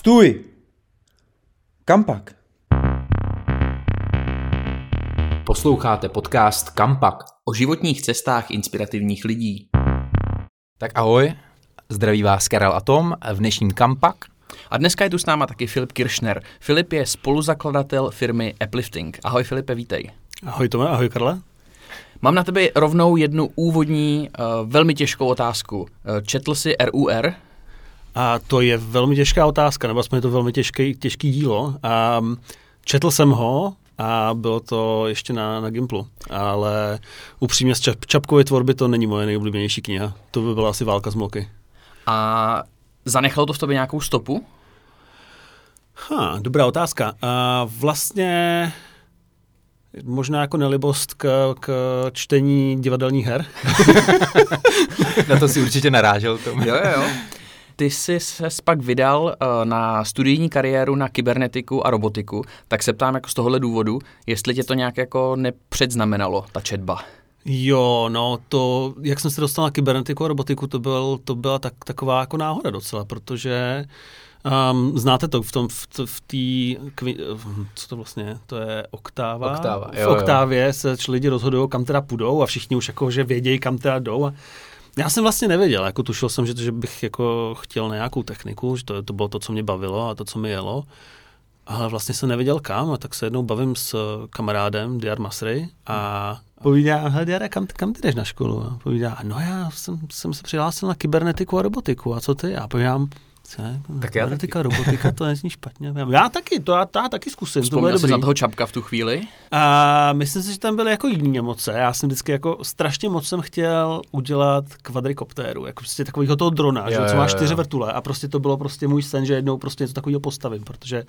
Stůj! Kam pak? Posloucháte podcast Kampak o životních cestách inspirativních lidí. Tak ahoj, zdraví vás Karel a Tom v dnešním Kampak. A dneska je tu s náma taky Filip Kiršner. Filip je spoluzakladatel firmy Uplifting. Ahoj Filipe, vítej. Ahoj Tome, ahoj Karle. Mám na tebe rovnou jednu úvodní, uh, velmi těžkou otázku. Uh, četl jsi RUR? A to je velmi těžká otázka, nebo aspoň je to velmi těžký, těžký dílo. A četl jsem ho a bylo to ještě na, na Gimplu, ale upřímně z čap, Čapkovy tvorby to není moje nejoblíbenější kniha. To by byla asi Válka z mloky. A zanechalo to v tobě nějakou stopu? Ha, dobrá otázka. A vlastně možná jako nelibost k, k čtení divadelních her. na to si určitě narážel. Tomu. Jo, jo, jo. Ty jsi se pak vydal uh, na studijní kariéru na kybernetiku a robotiku, tak se ptám jako z tohohle důvodu, jestli tě to nějak jako nepředznamenalo, ta četba. Jo, no to, jak jsem se dostal na kybernetiku a robotiku, to, byl, to byla tak, taková jako náhoda docela, protože Um, znáte to v tom, v, v té, co to vlastně? To je oktáva. Oktáva, jo, v oktávě jo. se lidi rozhodují, kam teda půjdou a všichni už jako, že vědějí, kam teda jdou a já jsem vlastně nevěděl, jako tušil jsem, že, že bych jako chtěl nějakou techniku, že to, to bylo to, co mě bavilo a to, co mi jelo, ale vlastně jsem nevěděl kam a tak se jednou bavím s kamarádem Diar Masry a povídá, hele Diare, kam, kam ty jdeš na školu? A povídá, no já jsem, jsem se přihlásil na kybernetiku a robotiku a co ty? A povídám, chce. Tak já taky. robotika, to není špatně. Já taky, to já, já taky zkusím. Vzpomněl jsi na toho Čapka v tu chvíli? A myslím si, že tam byly jako jiný emoce. Já jsem vždycky jako strašně moc jsem chtěl udělat kvadrikoptéru, jako prostě takového toho drona, jo, že, co má čtyři vrtule a prostě to bylo prostě můj sen, že jednou prostě něco takového postavím, protože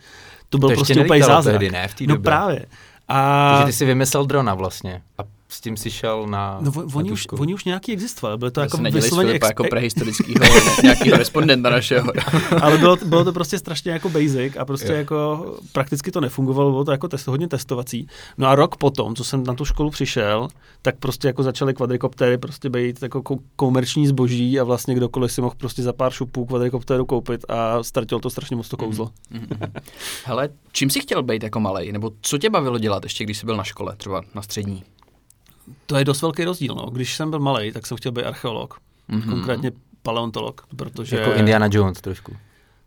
to byl to prostě úplně zázrak. Tehdy, ne, v té no době. právě. A... Takže ty si vymyslel drona vlastně. A s tím si šel na No oni, na už, oni už nějaký existovali, bylo to jako vysloveně ex... jako prehistorického nějakého respondenta našeho. Ale bylo, bylo to prostě strašně jako basic a prostě jo. jako prakticky to nefungovalo, bylo to jako test, hodně testovací. No a rok potom, co jsem na tu školu přišel, tak prostě jako začaly kvadrikoptéry prostě být jako komerční zboží a vlastně kdokoliv si mohl prostě za pár šupů kvadrikoptéru koupit a ztratil to strašně moc to kouzlo. Mm-hmm. Hele, čím jsi chtěl být jako malý? Nebo co tě bavilo dělat ještě, když jsi byl na škole, třeba na střední? To je dost velký rozdíl. No. Když jsem byl malý, tak jsem chtěl být archeolog, mm-hmm. konkrétně paleontolog, protože... Jako Indiana Jones trošku.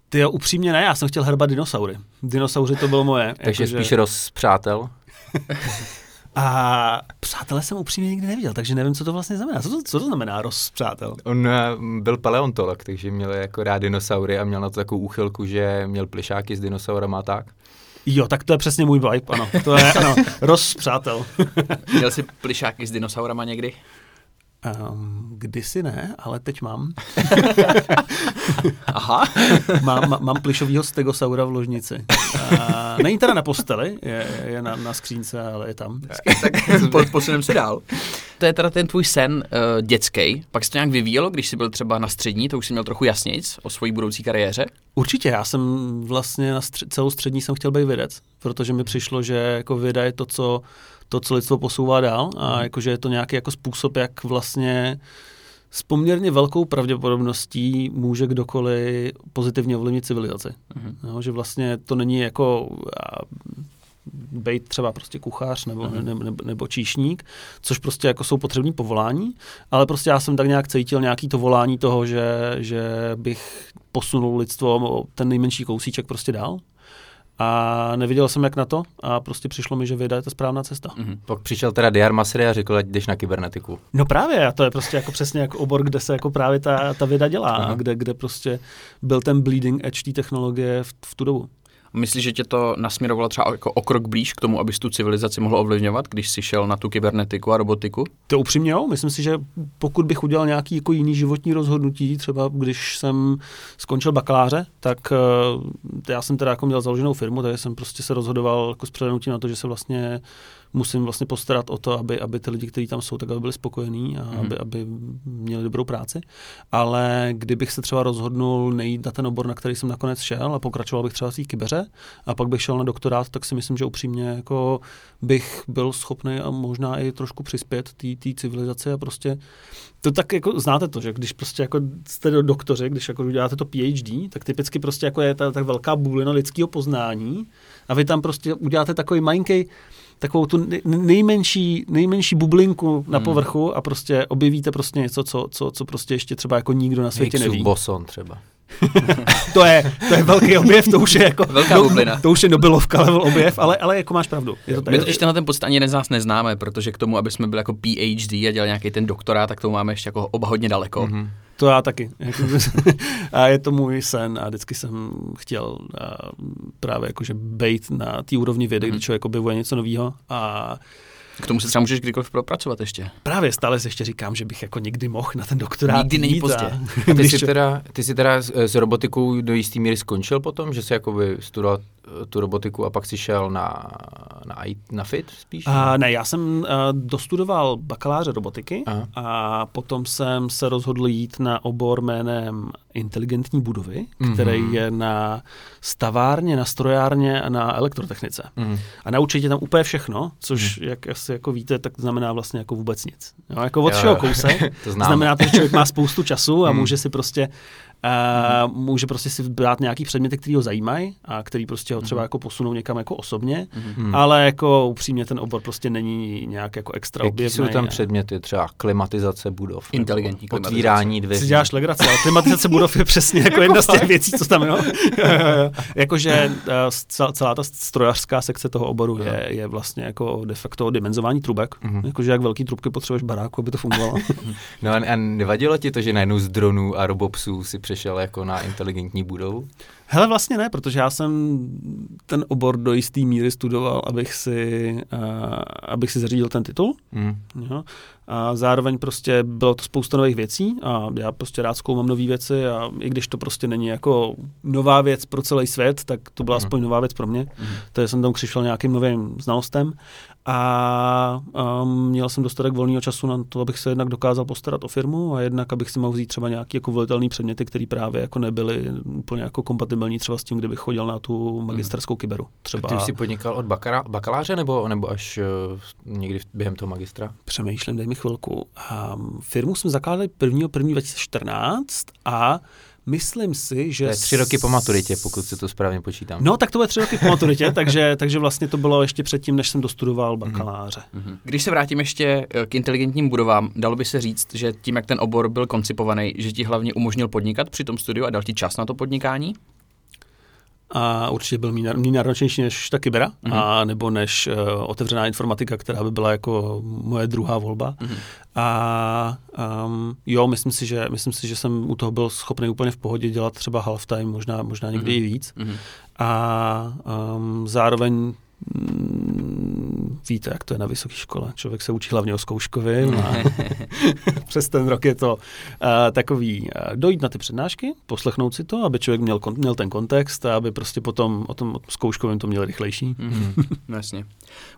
Ty jo, upřímně ne, já jsem chtěl herbat dinosaury. Dinosauři to bylo moje. Takže jako, spíš že... rozpřátel? A přátelé jsem upřímně nikdy neviděl, takže nevím, co to vlastně znamená. Co to, co to znamená rozpřátel? On uh, byl paleontolog, takže měl jako rád dinosaury a měl na to takovou úchylku, že měl plišáky s dinosaurama a tak. Jo, tak to je přesně můj vibe, ano. To je, ano, rozpřátel. Měl jsi plišáky s dinosaurama někdy? Um, kdysi ne, ale teď mám. Aha. mám, mám, plišovýho stegosaura v ložnici. A, není teda na posteli, je, je na, na skřínce, ale je tam. tak posuneme se dál. To je teda ten tvůj sen uh, dětský. Pak se to nějak vyvíjelo, když jsi byl třeba na střední, to už jsi měl trochu jasnějc o svojí budoucí kariéře? Určitě, já jsem vlastně na střed, celou střední jsem chtěl být vědec, protože mi přišlo, že jako věda je to, co to, co lidstvo posouvá dál a mhm. jakože je to nějaký jako způsob, jak vlastně s poměrně velkou pravděpodobností může kdokoliv pozitivně ovlivnit civilizaci. Mm-hmm. No, že vlastně to není jako být třeba prostě kuchař nebo, mm-hmm. ne, ne, nebo číšník, což prostě jako jsou potřební povolání, ale prostě já jsem tak nějak cítil nějaký to volání toho, že, že bych posunul lidstvo ten nejmenší kousíček prostě dál a neviděl jsem, jak na to a prostě přišlo mi, že věda je ta správná cesta. Mm-hmm. Pak přišel teda Diar Masry a řekl, ať jdeš na kybernetiku. No právě, a to je prostě jako přesně jako obor, kde se jako právě ta, ta věda dělá, Aha. kde, kde prostě byl ten bleeding edge té technologie v, v tu dobu. Myslíš, že tě to nasměrovalo třeba jako o krok blíž k tomu, abys tu civilizaci mohl ovlivňovat, když jsi šel na tu kybernetiku a robotiku? To upřímně jo. Myslím si, že pokud bych udělal nějaký jako jiný životní rozhodnutí, třeba když jsem skončil bakaláře, tak uh, já jsem teda jako měl založenou firmu, takže jsem prostě se rozhodoval jako s přehlednutím na to, že se vlastně musím vlastně postarat o to, aby, aby ty lidi, kteří tam jsou, tak aby byli spokojení a Mhm. aby, aby měli dobrou práci. Ale kdybych se třeba rozhodnul nejít na ten obor, na který jsem nakonec šel a pokračoval bych třeba v té kybeře a pak bych šel na doktorát, tak si myslím, že upřímně jako bych byl schopný a možná i trošku přispět té civilizaci a prostě to tak jako znáte to, že když prostě jako jste do doktoři, když jako uděláte to PhD, tak typicky prostě jako je ta tak velká bůlina lidského poznání a vy tam prostě uděláte takový malinký takovou tu nej- nejmenší, nejmenší bublinku na Hmm. povrchu a prostě objevíte prostě něco, co, co, co prostě ještě třeba jako nikdo na světě Higgsův neví. boson třeba. To je, to je velký objev, to už je jako... Velká bublina. To už je Nobelovka level objev, ale, ale jako máš pravdu. Je to tak. My totiž tenhle ten pocit ani jeden z nás neznáme, protože k tomu, aby jsme byli jako PhD a dělali nějaký ten doktorát, tak tomu máme ještě jako oba hodně daleko. Mm-hmm. Mhm. To já taky. A je to můj sen a vždycky jsem chtěl právě jakože bejt na té úrovni vědy, kdy Mhm. člověk objevuje něco nového a K tomu se třeba můžeš kdykoliv propracovat ještě. právě stále si ještě říkám, že bych jako nikdy mohl na ten doktorát Nikdy není pozdě. A, A ty jsi, teda, ty jsi teda s, s robotikou do jistý míry skončil potom, že jsi jakoby studoval eh, tu robotiku a pak si šel na, na, na FIT spíš? a, ne, já jsem uh, dostudoval bakaláře robotiky Aha. a potom jsem se rozhodl jít na obor jménem inteligentní budovy, který je na stavárně, na strojárně a na elektrotechnice. Mhm. A naučit tě tam úplně všechno, což, Hmm. jak asi jako víte, tak znamená vlastně jako vůbec nic. Jo, jako od všeho kousek. To znám. znamená to, že člověk má spoustu času a Hmm. může si prostě Uh, může prostě si brát nějaký předměty, který ho zajímají a který prostě ho třeba jako posunou někam jako osobně, Mhm. ale jako upřímně ten obor prostě není nějak jako extra Jaký objevný. jsou tam předměty, třeba klimatizace budov? Inteligentní klimatizace. Otvírání si dveří. děláš legraci, ale klimatizace budov je přesně jako jedna z těch věcí, co tam jo. Jakože cel- celá ta strojařská sekce toho oboru je, je vlastně jako de facto dimenzování trubek. Mhm. Jakože jak velký trubky potřebuješ v baráku, aby to fungovalo. No a, a nevadilo ti to, že najednou z dronů a robopsů si přešel jako na inteligentní budovu? Hele, vlastně ne, protože já jsem ten obor do jisté míry studoval, abych si, uh, abych si zařídil ten titul. Mhm. Jo. A zároveň prostě bylo to spousta nových věcí a já prostě rád zkoumám nové věci a i když to prostě není jako nová věc pro celý svět, tak to byla Mhm. aspoň nová věc pro mě. Mhm. Takže jsem tam přišel nějakým novým znalostem a um, měl jsem dostatek volného času na to, abych se jednak dokázal postarat o firmu a jednak, abych si mohl vzít třeba nějaké jako volitelné předměty, které právě jako nebyly úplně jako kompatibilní třeba s tím, kdybych chodil na tu magisterskou kyberu. Třeba Ty jsi podnikal od bakara, bakaláře nebo, nebo až uh, někdy během toho magistra? přemýšlím, dej mi chvilku. Um, firmu jsme zakládali 1. 1. 2014 a myslím si, že... To je tři roky po maturitě, pokud si to správně počítám. No, tak to bude tři roky po maturitě, takže, takže vlastně to bylo ještě předtím, než jsem dostudoval bakaláře. Mhm. Když se vrátím ještě eh, k inteligentním budovám, dalo by se říct, že tím, jak ten obor byl koncipovaný, že ti hlavně umožnil podnikat při tom studiu a dal ti čas na to podnikání? A určitě byl méně náročnější než ta kybera, Mhm. a nebo než uh, otevřená informatika, která by byla jako moje druhá volba. Mhm. A um, jo, myslím si, že, myslím si, že jsem u toho byl schopný úplně v pohodě dělat třeba halftime, možná, možná někdy Mhm. i víc. Mhm. A um, zároveň mm, víte, jak to je na vysoké škole. Člověk se učí hlavně o zkouškově. A přes ten rok je to uh, takový uh, dojít na ty přednášky, poslechnout si to, aby člověk měl, kon, měl ten kontext a aby prostě potom o tom zkouškovém to měl rychlejší. Mhm. No Jasně.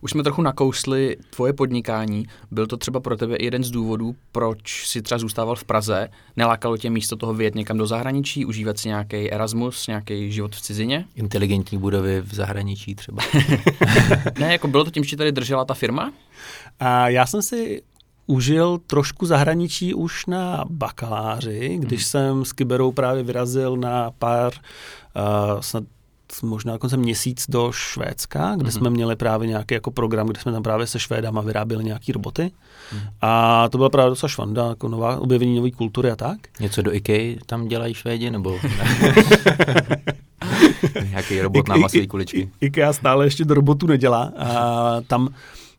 Už jsme trochu nakousli tvoje podnikání. Byl to třeba pro tebe jeden z důvodů, proč si třeba zůstával v Praze? Nelákalo tě místo toho vyjet někam do zahraničí, užívat si nějaký Erasmus, nějaký život v cizině? Inteligentní budovy v zahraničí třeba. Ne, jako bylo to tím, že tady držela ta firma? A já jsem si užil trošku zahraničí už na bakaláři, když jsem s Kyberou právě vyrazil na pár, uh, snad možná koncem měsíc do Švédska, kde Mhm. jsme měli právě nějaký jako program, kde jsme tam právě se Švédama vyráběli nějaký roboty. A to byla právě docela švanda, jako nová, objevení nové kultury a tak. Něco do IKEA tam dělají Švédi, nebo nějaký robot na masové kuličky? IKEA stále ještě do robotu nedělá. A tam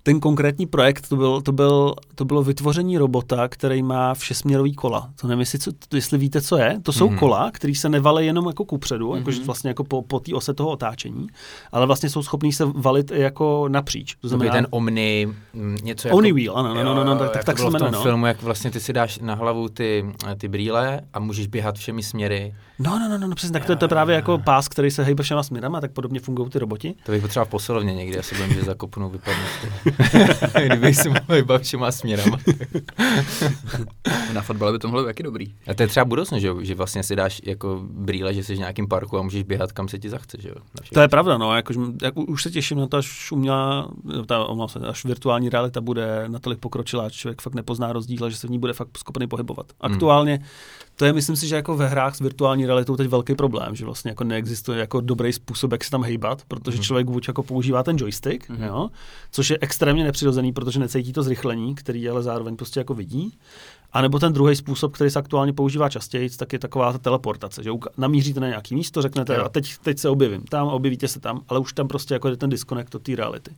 ten konkrétní projekt, to, byl, to, byl, to bylo vytvoření robota, který má všesměrový kola. To nevím, jestli, co, jestli víte, co je. To jsou Mhm. kola, které se nevalí jenom jako kupředu, Mhm. jakože vlastně jako po, po té ose toho otáčení, ale vlastně jsou schopní se valit jako napříč. To znamená, ten Omni, mm, něco jako... Omni wheel, ano, no, no, no, no, tak, tak, jak tak to se bylo v jmenuje, tom no. filmu, jak vlastně ty si dáš na hlavu ty, ty brýle a můžeš běhat všemi směry. No, no, no, no, no přesně, tak to, je- to je právě jako pás, který se hejbe všema směrama, tak podobně fungují ty roboti. To bych potřeboval v posilovně někdy, asi budem, že zakopnu, vypadnu. Kdybych si mohl vybavit všema směrama. Na fotbale by to mohlo být taky dobrý. A to je třeba budoucnost, že, jo? že vlastně si dáš jako brýle, že jsi v nějakém parku a můžeš běhat kam se ti zachce, že jo? To je pravda, no, jakož, jak, už se těším na to, až umělá, ta, omlouvám se, až virtuální realita bude natolik pokročilá, že člověk fakt nepozná rozdíl a že se v ní bude fakt schopen pohybovat. Aktuálně, to je, myslím si, že jako ve hrách s virtuální realitou teď velký problém, že vlastně jako neexistuje jako dobrý způsob, jak se tam hejbat, protože člověk buď jako používá ten joystick, jo, což je extrémně nepřirozený, protože necítí to zrychlení, který ale zároveň prostě jako vidí. A nebo ten druhý způsob, který se aktuálně používá častěji, tak je taková ta teleportace, že namíříte na nějaký místo, řeknete, Jo. a teď, teď se objevím tam, objevíte se tam, ale už tam prostě jako je ten disconnect od té reality.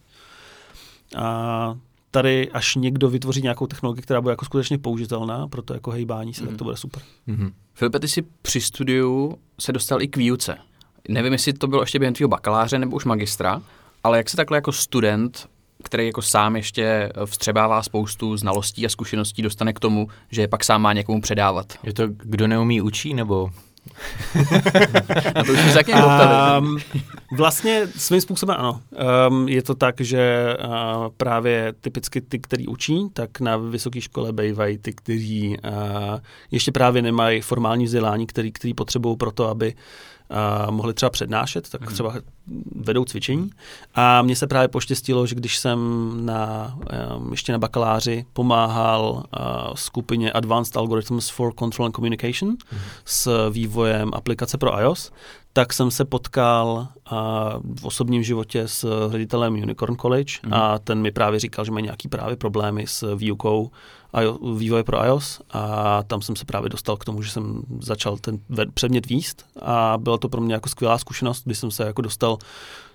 A tady, až někdo vytvoří nějakou technologii, která bude jako skutečně použitelná pro to jako hejbání se, tak to bude super. Mhm. Filipe, ty jsi při studiu se dostal i k výuce. Nevím, jestli to bylo ještě během tvého bakaláře nebo už magistra, ale jak se takhle jako student, který jako sám ještě vstřebává spoustu znalostí a zkušeností, dostane k tomu, že je pak sám má někomu předávat. Je to, kdo neumí, učí, nebo A to už se taky. Um, vlastně svým způsobem ano. Um, je to tak, že uh, právě typicky ty, který učí, tak na vysoké škole bývají ty, kteří uh, ještě právě nemají formální vzdělání, který, který potřebují pro to, aby uh, mohli třeba přednášet, tak třeba vedou cvičení. A mně se právě poštěstilo, že když jsem na, um, ještě na bakaláři pomáhal uh, skupině Advanced Algorithms for Control and Communication s vývojem aplikace pro iOS, tak jsem se potkal uh, v osobním životě s ředitelem Unicorn College Mhm. a ten mi právě říkal, že mají nějaký právě problémy s výukou vývoje pro iOS a tam jsem se právě dostal k tomu, že jsem začal ten předmět výst a byla to pro mě jako skvělá zkušenost, kdy jsem se jako dostal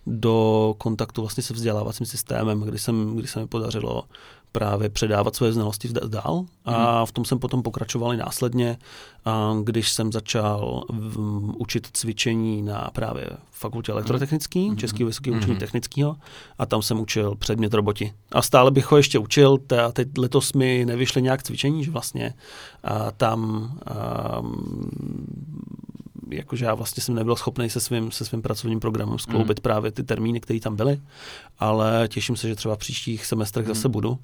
do kontaktu vlastně se vzdělávacím systémem, kdy, jsem, kdy se mi podařilo právě předávat své znalosti dál a v tom jsem potom pokračoval i následně, když jsem začal v, učit cvičení na právě fakultě elektrotechnický, mm. Českého vysokého učení technického a tam jsem učil předmět roboti. A stále bych ho ještě učil, a teď letos mi nevyšly nějak cvičení, že vlastně a tam a, jakože já vlastně jsem nebyl schopný se svým, se svým pracovním programem skloubit mm. právě ty termíny, které tam byly, ale těším se, že třeba v příštích semestrech mm. zase budu.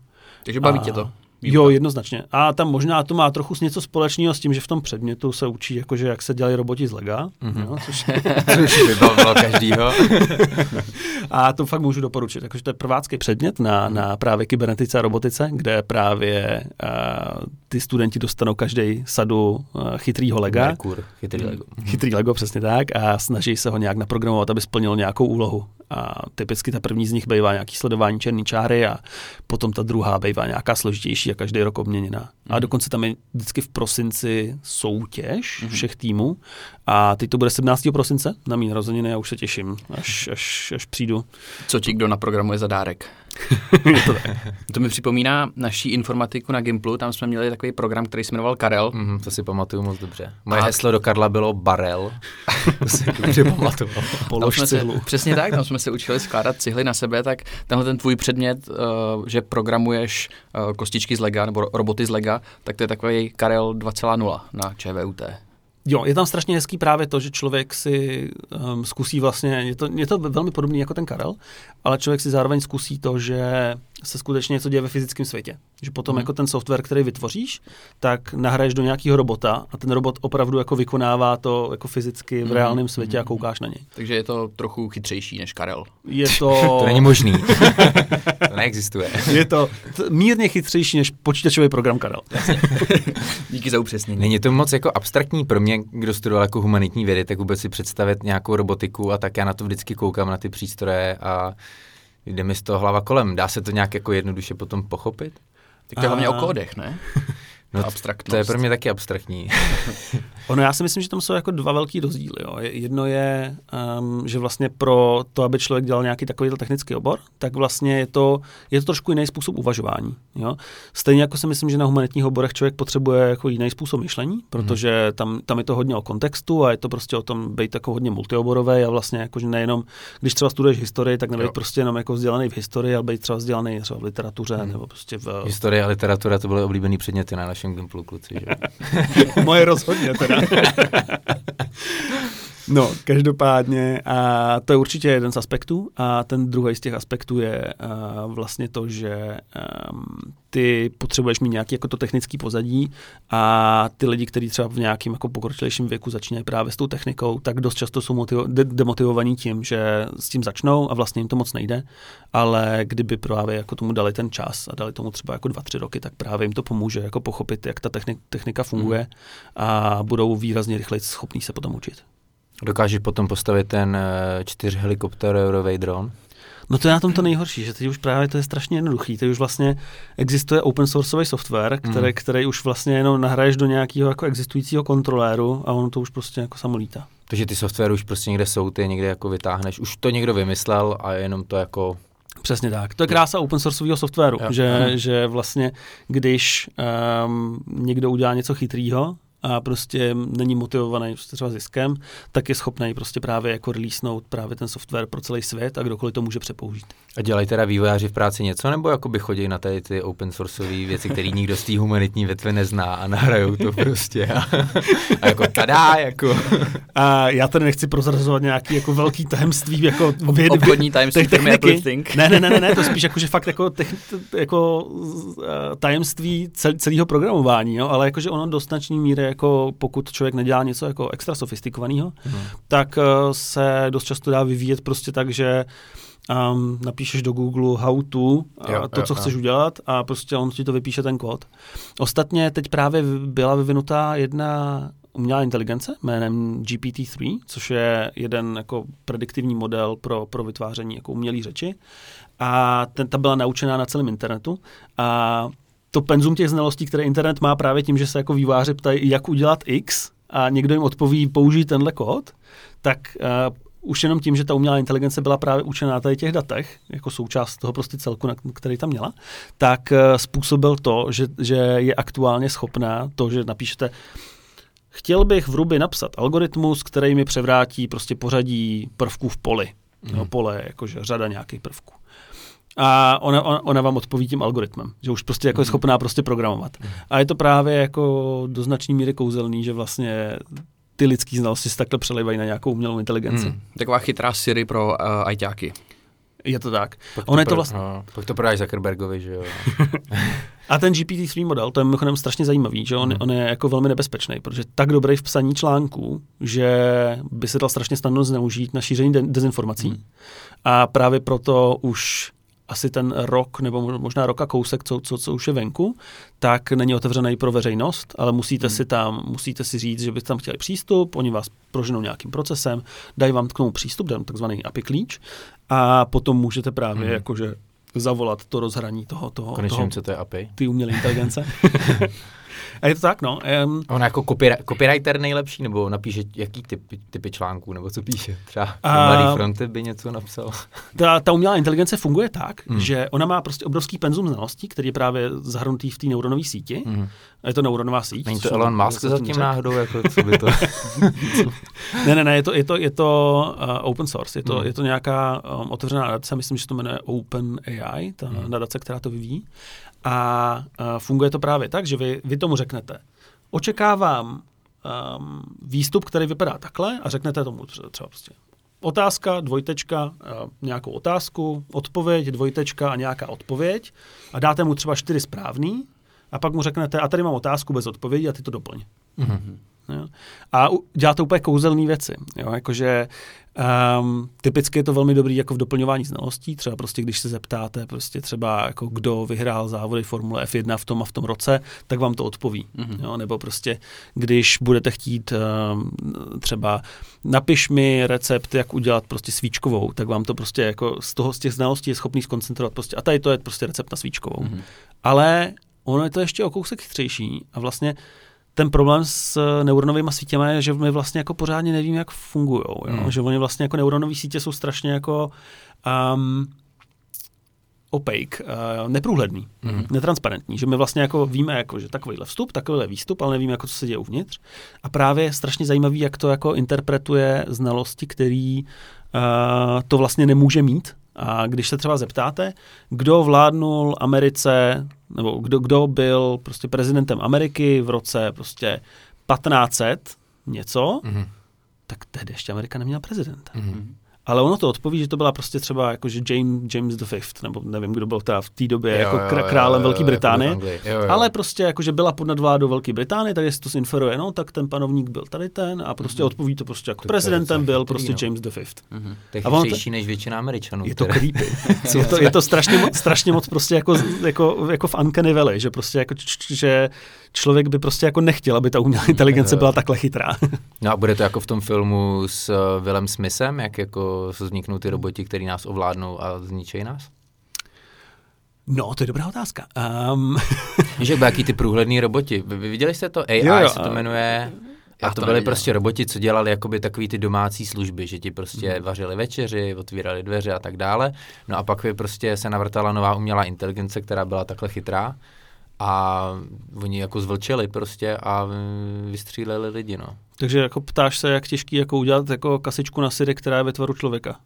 Takže baví A- tě to? Jo, jednoznačně. A tam možná to má trochu s něco společného s tím, že v tom předmětu se učí, jakože jak se dělají roboti z lega, mm-hmm. jo, což, což by bavilo každýho. a to fakt můžu doporučit. Jakože to je prvácký předmět na, na právě kybernetice a robotice, kde právě uh, ty studenti dostanou každý sadu uh, chytrýho lega. Merkur, chytrý Lego. Chytrý Lego, přesně tak, a snaží se ho nějak naprogramovat, aby splnil nějakou úlohu. A typicky ta první z nich bývá nějaký sledování černé čáry a potom ta druhá bývá nějaká složitější a každý rok obměněná. A dokonce tam je vždycky v prosinci soutěž všech týmů a teď to bude 17. prosince na mý narozeniny a už se těším, až, až, až přijdu. Co ti kdo naprogramuje za dárek? to mi připomíná naší informatiku na Gimplu, tam jsme měli takový program, který se jmenoval Karel. Mhm, to si pamatuju moc dobře. Moje A- heslo do Karla bylo barel. to si dobře pamatuju. Tam Polož cihlu. přesně tak, tam jsme se učili skládat cihly na sebe, tak tenhle ten tvůj předmět, uh, že programuješ uh, kostičky z Lega nebo ro- roboty z Lega, tak to je takový Karel 2.0 na ČVUT. Jo, je tam strašně hezký právě to, že člověk si um, zkusí vlastně, je to, je to velmi podobný jako ten Karel, ale člověk si zároveň zkusí to, že se skutečně něco děje ve fyzickém světě. Že potom Mhm. jako ten software, který vytvoříš, tak nahraješ do nějakého robota a ten robot opravdu jako vykonává to jako fyzicky v Mhm. reálném světě a koukáš na něj. Takže je to trochu chytřejší než Karel. Je to, To není možný. to neexistuje. je to t- mírně chytřejší než počítačový program Karel. Díky za upřesnění. Není to moc jako abstraktní pro mě, kdo studoval jako humanitní vědy, tak vůbec si představit nějakou robotiku a tak já na to vždycky koukám na ty přístroje a jde mi z toho hlava kolem. Dá se to nějak jako jednoduše potom pochopit? Tak to je hlavně o kódech, ne? No, abstraktnost. to je pro mě taky abstraktní. Ono, já si myslím, že tam jsou jako dva velký rozdíly. Jo. Je- Jedno je, um, že vlastně pro to, aby člověk dělal nějaký takový technický obor, tak vlastně je to, je to trošku jiný způsob uvažování. Jo. Stejně jako si myslím, že na humanitních oborech člověk potřebuje jako jiný způsob myšlení, protože tam, tam je to hodně o kontextu a je to prostě o tom být jako hodně multioborové a vlastně jako, že nejenom, když třeba studuješ historii, tak nebejt Jo. prostě jenom jako vzdělaný v historii, ale být třeba vzdělaný třeba v literatuře nebo prostě v... Historie a literatura to byly oblíbený předměty na našem Gimplu, kluci. Že? Moje rozhodně teda. No, každopádně, a to je určitě jeden z aspektů. A ten druhý z těch aspektů je uh, vlastně to, že um, ty potřebuješ mít nějaký jako to technický pozadí a ty lidi, kteří třeba v nějakém jako pokročilejším věku začínají právě s tou technikou, tak dost často jsou motivo- de- demotivovaní tím, že s tím začnou a vlastně jim to moc nejde, ale kdyby právě jako tomu dali ten čas a dali tomu třeba jako dva, tři roky, tak právě jim to pomůže jako pochopit, jak ta techni- technika funguje a budou výrazně rychleji schopní se potom učit. Dokážeš potom postavit ten uh, čtyřhelikopterový dron? No to je na tom to nejhorší, že teď už právě to je strašně jednoduchý. Teď už vlastně existuje open sourceový software, který, Mm. který už vlastně jenom nahraješ do nějakého jako existujícího kontroléru a ono to už prostě jako samo lítá. Takže ty software už prostě někde jsou, ty někde jako vytáhneš. Už to někdo vymyslel a jenom to jako... Přesně tak. To je krása open sourceového softwaru, Jo. že, Mhm. že vlastně, když um, někdo udělá něco chytrýho, a prostě není motivovaný prostě třeba ziskem, tak je schopný prostě právě jako releasenout právě ten software pro celý svět a kdokoliv to může přepoužít. A dělají teda vývojáři v práci něco, nebo jakoby chodí na tady ty open sourceové věci, které nikdo z té humanitní větve nezná a nahrajou to prostě. A, a jako tadá, jako... A já tady nechci prozrazovat nějaký jako velký tajemství jako vědy, Obchodní tajemství techniky. Ne, ne, ne, ne, ne, to spíš jako, že fakt jako, tech, jako tajemství cel, celého programování, jo? ale jakože ono do značné míry, jako pokud člověk nedělá něco jako extra sofistikovaného, Hmm. tak uh, se dost často dá vyvíjet prostě tak, že um, napíšeš do Google how to, Jo, jo, to, jo, co jo. chceš udělat a prostě on ti to vypíše ten kód. Ostatně teď právě byla vyvinutá jedna umělá inteligence jménem GPT-3, což je jeden jako prediktivní model pro, pro vytváření jako umělé řeči. A ten, ta byla naučená na celém internetu. A to penzum těch znalostí, které internet má právě tím, že se jako výváři ptají, jak udělat X a někdo jim odpoví, použij tenhle kód, tak uh, už jenom tím, že ta umělá inteligence byla právě učená tady těch datech, jako součást toho prostě celku, na, který tam měla, tak uh, způsobil to, že, že je aktuálně schopná to, že napíšete Chtěl bych v Ruby napsat algoritmus, který mi převrátí prostě pořadí prvků v poli. Mm. No, pole je jakože řada nějakých prvků. A ona, ona, ona vám odpoví tím algoritmem, že už prostě jako je schopná prostě programovat. A je to právě jako do značné míry kouzelný, že vlastně ty lidský znalosti se takhle přelivají na nějakou umělou inteligenci. Hmm. Taková chytrá Siri pro uh, ajťáky. Je to tak. Pak Ono je to vlastně- no, pak to prodáš Zuckerbergovi, že jo. A ten GPT-3 model, to je mimochodem strašně zajímavý, že on, Mhm. on je jako velmi nebezpečný, protože tak dobrý v psaní článků, že by se dal strašně snadno zneužít na šíření de- dezinformací. Mhm. A právě proto už asi ten rok, nebo mo- možná roka kousek, co, co, co už je venku, tak není otevřený pro veřejnost, ale musíte Mhm. si tam, musíte si říct, že byste tam chtěli přístup, oni vás proženou nějakým procesem, dají vám k tomu přístup, dají takzvaný API klíč a potom můžete právě Mhm. jakože zavolat to rozhraní toho, toho, Konečně toho co to je API. ty umělé inteligence. a je to tak, no. Um, On jako copyri- copywriter nejlepší, nebo napíše jaký typy, typy článků, nebo co píše? Třeba A- a... Mladý fronty by něco napsal. ta, ta umělá inteligence funguje tak, mm. že ona má prostě obrovský penzum znalostí, který je právě zahrnutý v té neuronové síti. Mm. Je to neuronová síť. Není to Elon Musk zatím zatím řekl. náhodou, jako co by to... Ne, ne, ne, je to, je to, je to uh, open source, je to, Hmm. je to nějaká um, otevřená nadace, myslím, že se to jmenuje Open AI, ta Hmm. nadace, která to vyvíjí. A funguje to právě tak, že vy, vy tomu řeknete, očekávám um, výstup, který vypadá takhle a řeknete tomu tře- třeba prostě otázka, dvojtečka, uh, nějakou otázku, odpověď, dvojtečka a nějaká odpověď a dáte mu třeba čtyři správný a pak mu řeknete, a tady mám otázku bez odpovědi a ty to doplň. Mhm. Jo. A dělá to úplně kouzelné věci. Jo. Jakože um, typicky je to velmi dobrý jako v doplňování znalostí. Třeba prostě, když se zeptáte prostě třeba jako kdo vyhrál závody Formule F1 v tom a v tom roce, tak vám to odpoví. Mhm. Jo. Nebo prostě, když budete chtít um, třeba napiš mi recept, jak udělat prostě svíčkovou, tak vám to prostě jako z toho z těch znalostí je schopný skoncentrovat prostě. A tady to je prostě recept na svíčkovou. Mhm. Ale ono je to ještě o kousek chytřejší a vlastně ten problém s eh, neuronovými sítěmi je, že my vlastně jako pořádně nevíme, jak fungují. Hmm. Že oni vlastně jako neuronové sítě jsou strašně jako um, opaque, uh, neprůhledný, Mhm. netransparentní, že my vlastně jako víme, jako, že takovýhle vstup, takovýhle výstup, ale nevíme, jako, co se děje uvnitř. A právě je strašně zajímavý, jak to jako interpretuje znalosti, který uh, to vlastně nemůže mít. A když se třeba zeptáte, kdo vládnul Americe, nebo kdo, kdo byl prostě prezidentem Ameriky v roce prostě 1500 něco, Mhm. tak tehdy ještě Amerika neměla prezidenta. Mhm. Ale ono to odpoví, že to byla prostě třeba jako, že James, James the Fifth, nebo nevím, kdo byl teda v té době Jo, jako jo, kr- jo, králem jo, Velké Británie. jako v. Jo, jo. Ale prostě jako, že byla pod nadvládou Velké Británie, tak jestli to inferuje, no, tak ten panovník byl tady ten a prostě odpoví to prostě jako. To prezidentem byl chytrý, prostě no. James the Fifth. Mhm. To je chytřejší než většina Američanů. Je to které- creepy. je, to, je to strašně moc, strašně moc prostě jako, jako, jako v Uncanny Valley, že prostě jako, č- č- že člověk by prostě jako nechtěl, aby ta umělá inteligence byla takhle chytrá. No a bude to jako v tom filmu s uh, Willem Smithem, jak jako vzniknou ty roboti, který nás ovládnou a zničejí nás? No, to je dobrá otázka. Um, byly jaký ty průhledný roboti? Vy, viděli jste to? AI Jo, jo, se to jmenuje. A to to byly prostě roboti, co dělali jakoby takový ty domácí služby, že ti prostě Mhm. vařili večeři, otvírali dveře a tak dále. No a pak by prostě se navrtala nová umělá inteligence, která byla takhle chytrá a oni jako zvlčeli prostě a vystříleli lidi, no. takže jako ptáš se, jak těžký jako udělat jako kasičku na syry, která je ve tvaru člověka.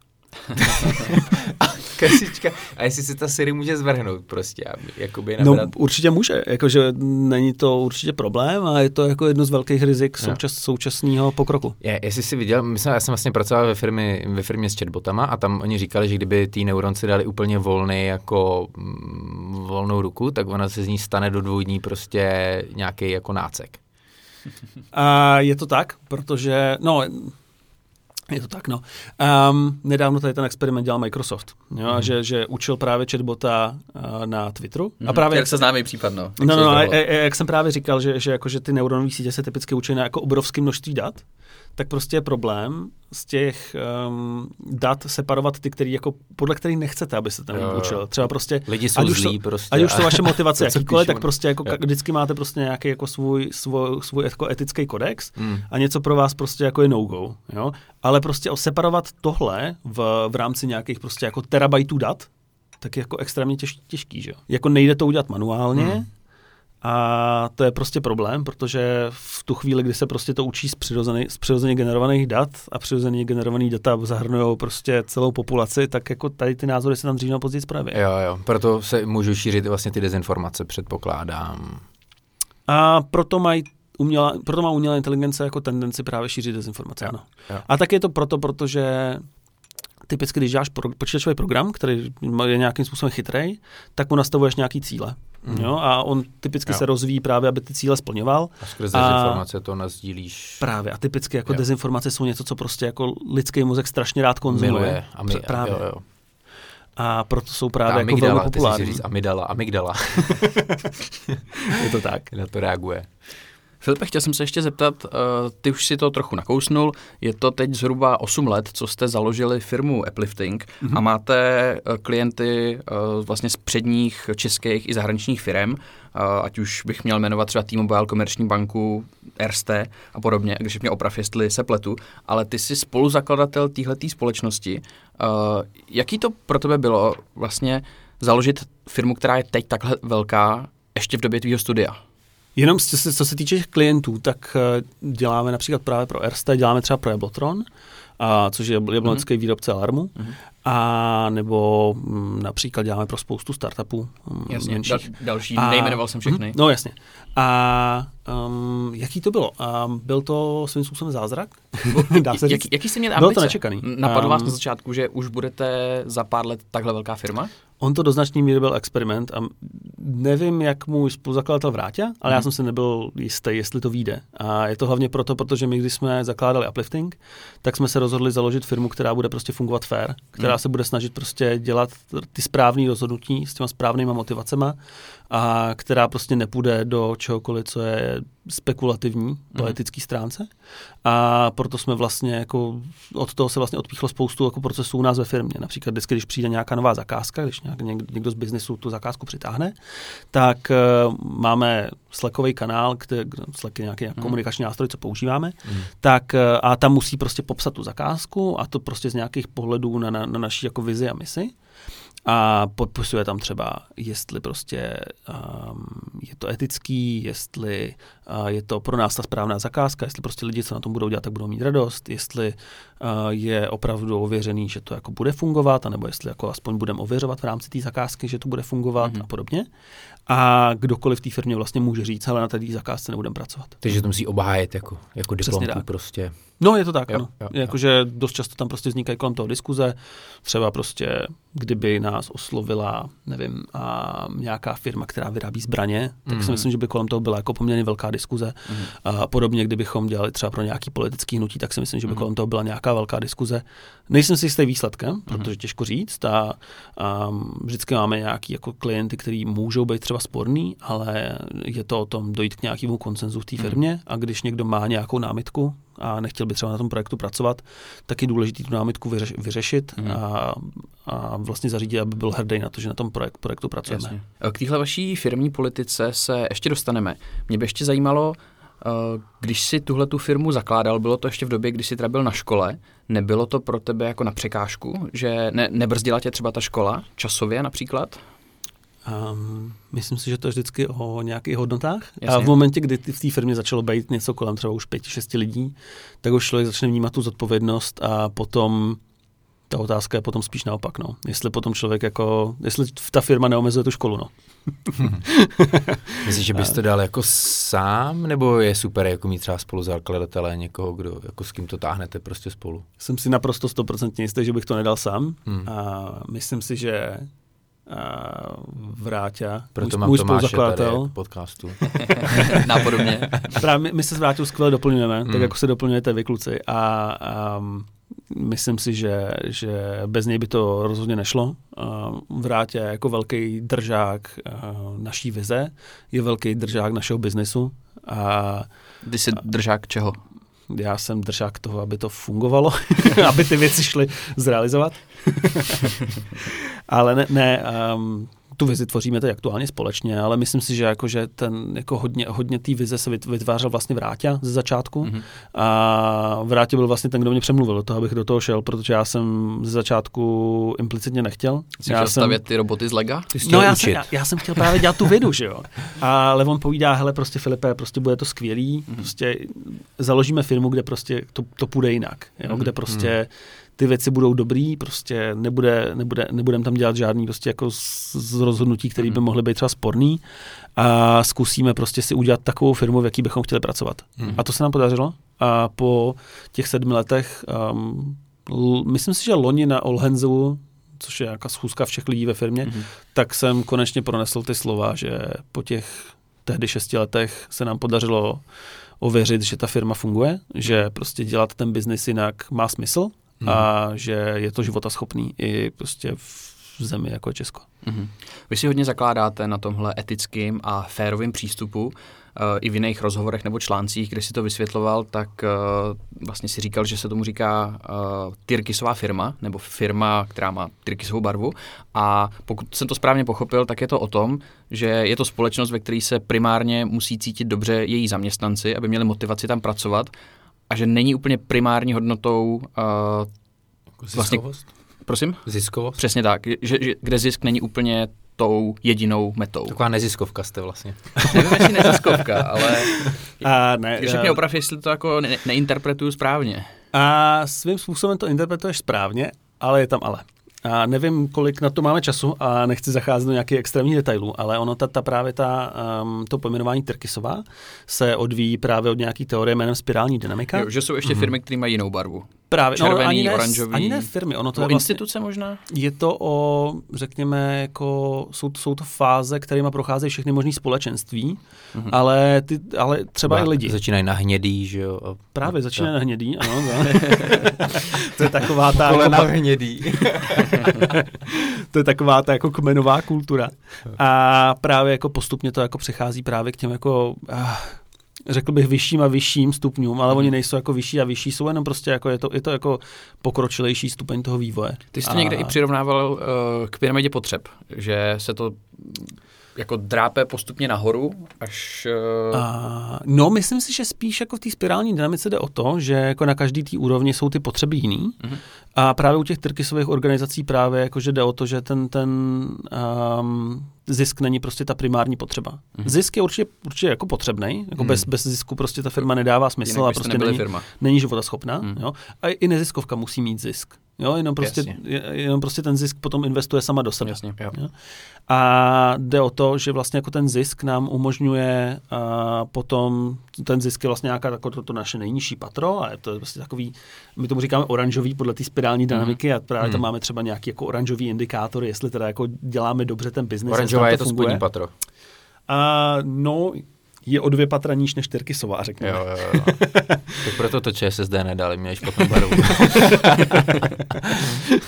Kasička. A jestli si ta Siri může zvrhnout prostě a jakoby No, nabrat... určitě může, jakože není to určitě problém a je to jako jedno z velkých rizik Jo. součas, současného pokroku. Je, jestli jsi viděl, my já jsem vlastně pracoval ve firmě, ve firmě s chatbotama a tam oni říkali, že kdyby ty neuronci dali úplně volný jako mm, volnou ruku, tak ona se z ní stane do dvou dní prostě nějaký jako nácek. A je to tak, protože, no, je to tak, no. Um, nedávno tady ten experiment dělal Microsoft, jo, Mhm. že, že učil právě chatbota uh, na Twitteru. A Mhm. právě Jak se známý případ, no. Jak No, se no, no, zdálo. a, a, jak jsem právě říkal, že, že, jako, že ty neuronové sítě se typicky učí na jako obrovské množství dat, tak prostě je problém z těch um, dat separovat ty, který jako, podle kterých nechcete, aby se ten Jo, jo. učil. Třeba prostě Lidi jsou Ať už zlí to- prostě. Ať už a- vaše motivace to, jakýkoliv, tak prostě jako Jo. vždycky máte prostě nějaký jako svůj, svůj, svůj jako etický kodex Hmm. a něco pro vás prostě jako je no-go. Jo? Ale prostě separovat tohle v, v rámci nějakých prostě jako terabajtů dat, tak je jako extrémně těž, těžký, že jo. Jako nejde to udělat manuálně, Hmm. A to je prostě problém, protože v tu chvíli, kdy se prostě to učí z, přirozený, z přirozeně generovaných dat a přirozeně generovaný data zahrnují prostě celou populaci, tak jako tady ty názory se tam dřív nebo později projeví. Jo, jo, proto se můžou šířit vlastně ty dezinformace, předpokládám. A proto mají umělá, proto má umělá inteligence jako tendenci právě šířit dezinformace. Jo, Ano. jo. A tak je to proto, protože typicky, když děláš pro, počítačový program, který je nějakým způsobem chytrý, tak mu nastavuješ nějaký cíle. Mhm. Jo? A on typicky Jo. se rozvíjí právě, aby ty cíle splňoval. A skrze A- dezinformace to nazdílíš, Právě. A typicky jako Jo. dezinformace jsou něco, co prostě jako lidský mozek strašně rád konzumuje. miluje. A my, právě. Jo, jo. A proto jsou právě jako amygdala, velmi ty si populární. říct amygdala, amygdala, Je to tak. na to reaguje. Filipe, chtěl jsem se ještě zeptat, uh, ty už si to trochu nakousnul, je to teď zhruba 8 let, co jste založili firmu Uplifting Mhm. mm-hmm. a máte uh, klienty uh, vlastně z předních českých i zahraničních firm, ať už bych měl jmenovat třeba T-Mobile, Komerční banku, Erste a podobně, když mě oprav, jestli se pletu, ale ty jsi spoluzakladatel téhleté společnosti. Jaký to pro tebe bylo vlastně založit firmu, která je teď takhle velká, ještě v době tvýho studia? Jenom co se, co se týče klientů, tak eh, děláme například právě pro Erste, děláme třeba pro Jablotron, a, což je jablonský mm-hmm. výrobce alarmu, Mhm. a nebo m, například děláme pro spoustu startupů m, Jasně, menších. dal, další, A- nejmenoval jsem všechny. Mhm, No jasně. A um, jaký to bylo? Um, byl to svým způsobem zázrak? Dá se Jak, říct? jaký jste Bylo ambice? to nečekaný. Napadlo vás Um, na začátku, že už budete za pár let takhle velká firma? On to do značné míry byl experiment a nevím, jak můj spoluzakladatel vrátil, ale já Mhm. jsem si nebyl jistý, jestli to vyjde. A je to hlavně proto, protože my, když jsme zakládali Uplifting, tak jsme se rozhodli založit firmu, která bude prostě fungovat fair, která Mhm. se bude snažit prostě dělat ty správné rozhodnutí s těma správnýma motivacema a která prostě nepůjde do čehokoliv, co je spekulativní po Mhm. etické stránce. A proto jsme vlastně jako od toho se vlastně odpíchlo spoustu jako procesů u nás ve firmě. Například vždycky, když přijde nějaká nová zakázka, když nějak, někdo, z biznesu tu zakázku přitáhne, tak uh, máme Slackový kanál, kde, Slack je nějaký Mhm. komunikační nástroj, co používáme, Mhm. tak uh, a tam musí prostě popsat tu zakázku a to prostě z nějakých pohledů na, na, na naší jako vizi a misi. A podpisuje tam třeba, jestli prostě um, je to etický, jestli uh, je to pro nás ta správná zakázka, jestli prostě lidi, co na tom budou dělat, tak budou mít radost, jestli uh, je opravdu ověřený, že to jako bude fungovat, anebo jestli jako aspoň budeme ověřovat v rámci té zakázky, že to bude fungovat Mhm. a podobně. a kdokoliv v té firmě vlastně může říct, ale na té zakázce nebudeme pracovat. Takže to musí obhájet jako, jako diplomku prostě. No, je to tak, Jo, no. jo. Jakože dost často tam prostě vznikají kolem toho diskuze. Třeba prostě, kdyby nás oslovila, nevím, a nějaká firma, která vyrábí zbraně, tak si Mhm. myslím, že by kolem toho byla jako poměrně velká diskuze. Mhm. A podobně, kdybychom dělali třeba pro nějaký politický hnutí, tak si myslím, že by Mhm. kolem toho byla nějaká velká diskuze. Nejsem si jistý výsledkem, protože těžko říct a, a vždycky máme nějaký jako klienty, kteří můžou být třeba sporný, ale je to o tom dojít k nějakému konsenzu v té firmě a když někdo má nějakou námitku a nechtěl by třeba na tom projektu pracovat, tak je důležité tu námitku vyřeš, vyřešit Mhm. a, a vlastně zařídit, aby byl hrdý na to, že na tom projekt, projektu pracujeme. Jasně. K téhle vaší firmní politice se ještě dostaneme. Mě by ještě zajímalo, eh, když si tuhle tu firmu zakládal, bylo to ještě v době, kdy jsi teda byl na škole, nebylo to pro tebe jako na překážku, že ne, nebrzdila tě třeba ta škola časově například? Um, myslím si, že to je vždycky o nějakých hodnotách. Jasně. A v momentě, kdy v té firmě začalo být něco kolem třeba už pěti, šesti lidí, tak už člověk začne vnímat tu zodpovědnost a potom ta otázka je potom spíš naopak, no. Jestli potom člověk jako, jestli ta firma neomezuje tu školu, no. Myslíš, že bys to dal jako sám, nebo je super jako mít třeba spolu zakladatele někoho, kdo, jako s kým to táhnete prostě spolu? Jsem si naprosto stoprocentně jistý, že bych to nedal sám. Hmm. A myslím si, že Vráťa, Proto můj, mám můj Tomáše tady spoluzakladatel, podcastu. Nápodobně. Právě my, my se s Vráťou skvěle doplňujeme, Mm. tak jako se doplňujete vy kluci a, a myslím si, že, že bez něj by to rozhodně nešlo. A Vrátě je jako velký držák a, naší vize, je velký držák našeho biznesu a Ty jsi držák čeho? Já jsem držák toho, aby to fungovalo, aby ty věci šly zrealizovat. Ale ne, ne um, tu vizi tvoříme teď aktuálně společně, ale myslím si, že, jako, že ten, jako hodně, hodně té vize se vyt- vytvářel vlastně Vráťa ze začátku Mhm. a Vrátě byl vlastně ten, kdo mě přemluvil do toho, abych do toho šel, protože já jsem ze začátku implicitně nechtěl. Jsi já chtěl jsem, stavět ty roboty z Lega? Ty No chtěl já učit. jsem, já, já jsem chtěl právě dělat tu vědu, že jo. Ale on povídá, hele, prostě Filipe, prostě bude to skvělý, Mhm. prostě založíme firmu, kde prostě to, to půjde jinak, jo, Mhm. kde prostě ty věci budou dobrý, prostě nebude, nebude, nebudem tam dělat žádný prostě jako z, z rozhodnutí, které by Mhm. mohly být třeba sporný a zkusíme prostě si udělat takovou firmu, v jaký bychom chtěli pracovat. Mhm. A to se nám podařilo a po těch sedmi letech, um, l, myslím si, že loni na Olhenzu, což je nějaká schůzka všech lidí ve firmě, Mhm. tak jsem konečně pronesl ty slova, že po těch tehdy šesti letech se nám podařilo ověřit, že ta firma funguje, že prostě dělat ten biznis jinak má smysl a že je to životaschopný i prostě v zemi jako je Česko. Mhm. Vy si hodně zakládáte na tomhle etickým a férovým přístupu. eh, I v jiných rozhovorech nebo článcích, kde si to vysvětloval, tak eh, vlastně si říkal, že se tomu říká uh, Tyrkisová firma, nebo firma, která má Tyrkisovou barvu. A pokud jsem to správně pochopil, tak je to o tom, že je to společnost, ve které se primárně musí cítit dobře její zaměstnanci, aby měli motivaci tam pracovat a že není úplně primární hodnotou, uh, vlastně- Ziskovost? prosím? Ziskovost? Přesně tak, že, že, kde zisk není úplně tou jedinou metou. Taková neziskovka jste vlastně. Nevím, jestli neziskovka, ale A ne, když mě oprav, jestli to jako ne- neinterpretuju správně. A svým způsobem to interpretuješ správně, ale je tam ale. A nevím, kolik na to máme času a nechci zacházet do nějakých extrémních detailů, ale ono ta, ta právě ta, um, to pojmenování Tyrkisová se odvíjí právě od nějaký teorie jménem spirální dynamika. Jo, že jsou ještě firmy, které mají jinou barvu. Právě, červený, no, ani ne, oranžový. Ani ne firmy, ono to je vlastně, instituce možná? je to o, řekněme, jako, jsou, jsou to fáze, kterými procházejí všechny možné společenství, Mhm. ale, ty, ale třeba i lidi. Začínají na hnědý, že jo. A Právě začíná na hnědý, ano. no. to je taková ta... Jako, hnědý. to je taková ta jako kmenová kultura. A právě jako postupně to jako přechází právě k těm jako ah, řekl bych vyšším a vyšším stupňům, ale Mhm. oni nejsou jako vyšší a vyšší, jsou jenom prostě jako je to, je to jako pokročilejší stupeň toho vývoje. Ty jsi to A- někde i přirovnával uh, k pyramidě potřeb, že se to jako drápe postupně nahoru, až... Uh, A, no, myslím si, že spíš jako v té spirální dynamice jde o to, že jako na každý té úrovni jsou ty potřeby jiný. Mhm. A právě u těch tyrkisových organizací právě jako, že jde o to, že ten, ten um, zisk není prostě ta primární potřeba. Mhm. Zisk je určitě, určitě jako potřebný, jako Mhm. bez, bez zisku prostě ta firma nedává smysl jinak a prostě není, firma. není životaschopná. Mhm. Jo? A i neziskovka musí mít zisk. Jo, jenom prostě, Jasně. je- jenom prostě ten zisk potom investuje sama do sebe. Jasně. Jo. Jo? A jde o to, že vlastně jako ten zisk nám umožňuje a potom, ten zisk je vlastně nějaká jako to, to naše nejnižší patro a je to prostě takový, my tomu říkáme oranžový podle té spirální dynamiky a právě tam Mhm. máme třeba nějaký jako oranžový indikátor, jestli teda jako děláme dobře ten biznis. Oranžová je to funguje. spodní patro. A no, je o dvě patra níž než Tyrkisová, řekněme. Jo, jo, jo. tak proto to ČSSD nedali, měli špatnou barvu.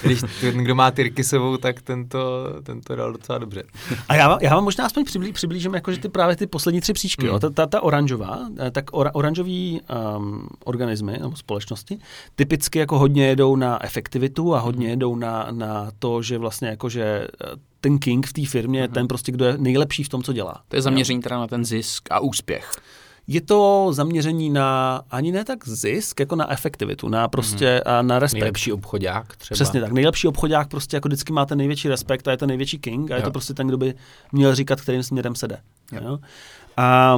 Když ten, kdo má Tyrkisovou, tak tento, tento dal docela dobře. A já, vám- já vám možná aspoň přiblí, přiblížím jako, že ty právě ty poslední tři příčky, Mm. jo, ta, ta, ta oranžová, eh, tak ora, oranžový um, organismy nebo společnosti typicky jako hodně jedou na efektivitu a hodně jedou na, na to, že vlastně jako, že eh, ten king v té firmě Mm-hmm. je ten prostě, kdo je nejlepší v tom, co dělá. To je zaměření teda na ten zisk a úspěch. Je to zaměření na ani ne tak zisk, jako na efektivitu, na prostě a na respekt. Mhm. Nejlepší obchodák třeba. Přesně tak. Nejlepší obchodák prostě jako vždycky má ten největší respekt a je ten největší king a je Jo. to prostě ten, kdo by měl říkat, kterým směrem se jde. Jo. Jo. A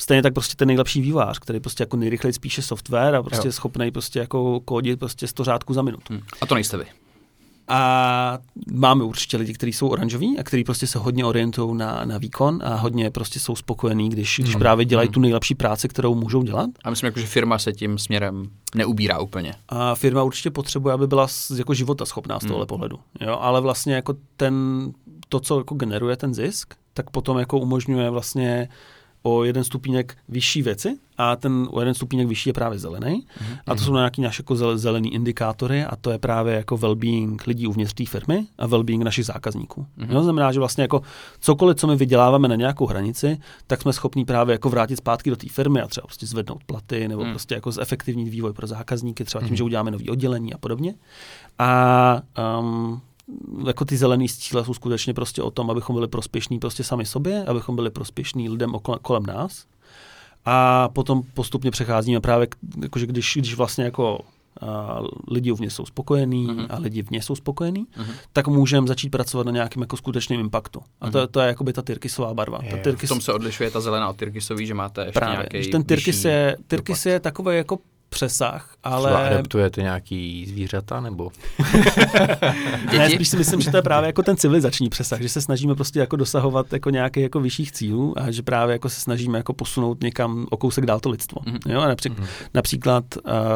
stejně tak prostě ten nejlepší vývář, který prostě jako nejrychleji spíše software a prostě Jo. je schopný prostě jako kódit prostě 100 řádků za minutu. Hm. A to nejste vy. A máme určitě lidi, kteří jsou oranžoví a kteří prostě se hodně orientují na, na výkon a hodně prostě jsou spokojení, když, když Mhm. právě dělají Mhm. tu nejlepší práci, kterou můžou dělat. A myslím, jako, že firma se tím směrem neubírá úplně. A firma určitě potřebuje, aby byla jako života schopná z tohohle Hmm. pohledu. Jo, ale vlastně jako ten, to, co jako generuje ten zisk, tak potom jako umožňuje vlastně o jeden stupínek vyšší věci a ten o jeden stupínek vyšší je právě zelený. A to jsou nějaký naše jako zel- zelený indikátory a to je právě jako well-being lidí uvnitř té firmy a well-being našich zákazníků. Mhm. Jo, znamená, že vlastně jako cokoliv, co my vyděláváme na nějakou hranici, tak jsme schopní právě jako vrátit zpátky do té firmy a třeba prostě zvednout platy nebo Mhm. prostě jako zefektivnit vývoj pro zákazníky, třeba tím, Mhm. že uděláme nový oddělení a podobně. A um, jako ty zelený cíle jsou skutečně prostě o tom, abychom byli prospěšní prostě sami sobě, abychom byli prospěšní lidem okolo, kolem nás. A potom postupně přecházíme právě, k- jakože když, když vlastně jako a lidi uvnitř jsou spokojení Mhm. a lidi vně jsou spokojení, Mhm. tak můžeme začít pracovat na nějakém jako skutečném impaktu. A to, Mhm. je- to je jakoby ta tyrkisová barva. Je, Ta je. V tom se odlišuje ta zelená od Tyrkisový, že máte ještě právě, nějaký ten tyrkis vyšší je, tyrkis dopad. je takový jako přesah, Ale... ale adaptujete nějaký zvířata, nebo? Ne, spíš si myslím, že to je právě jako ten civilizační přesah, že se snažíme prostě jako dosahovat jako nějakých jako vyšších cílů a že právě jako se snažíme jako posunout někam o kousek dál to lidstvo. Mhm. Jo, a například, Mhm. například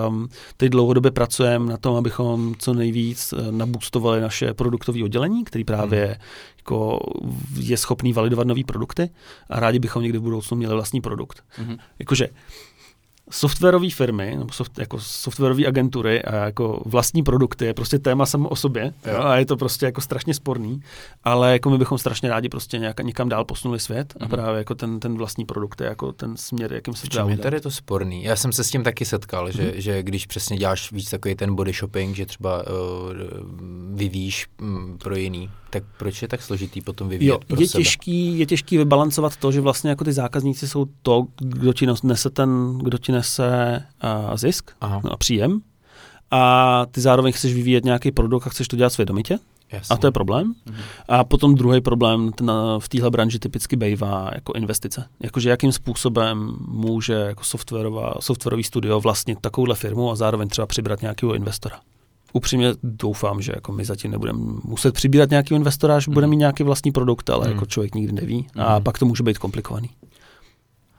um, teď dlouhodobě pracujeme na tom, abychom co nejvíc uh, naboostovali naše produktové oddělení, který právě Mhm. jako je schopný validovat nové produkty a rádi bychom někdy v budoucnu měli vlastní produkt. Mhm. Jakože softwarové firmy, nebo soft, jako softwarové agentury a jako vlastní produkty je prostě téma samo o sobě jo. a je to prostě jako strašně sporný, ale jako my bychom strašně rádi prostě nějak, někam dál posunuli svět a Mhm. právě jako ten, ten vlastní produkt je jako ten směr, jakým se dá je tady to sporný? Já jsem se s tím taky setkal, že, že když přesně děláš víc takový ten body shopping, že třeba uh, vyvíjíš um, pro jiný, tak proč je tak složitý potom vyvíjet Jo, pro je sebe? těžký, je těžký vybalancovat to, že vlastně jako ty zákazníci jsou to, kdo ti nese ten, kdo ti nese uh, zisk Aha, no, a příjem a ty zároveň chceš vyvíjet nějaký produkt a chceš to dělat svědomitě. jasně. A to je problém. Mhm. A potom druhý problém ten, v téhle branži typicky bývá jako investice. Jakože jakým způsobem může jako softwarová, softwarový studio vlastnit takovouhle firmu a zároveň třeba přibrat nějakého investora. Upřímně doufám, že jako my zatím nebudeme muset přibírat nějakého investora, až Mhm. budeme mít nějaký vlastní produkt, ale Mhm. jako člověk nikdy neví. A Mhm. pak to může být komplikovaný.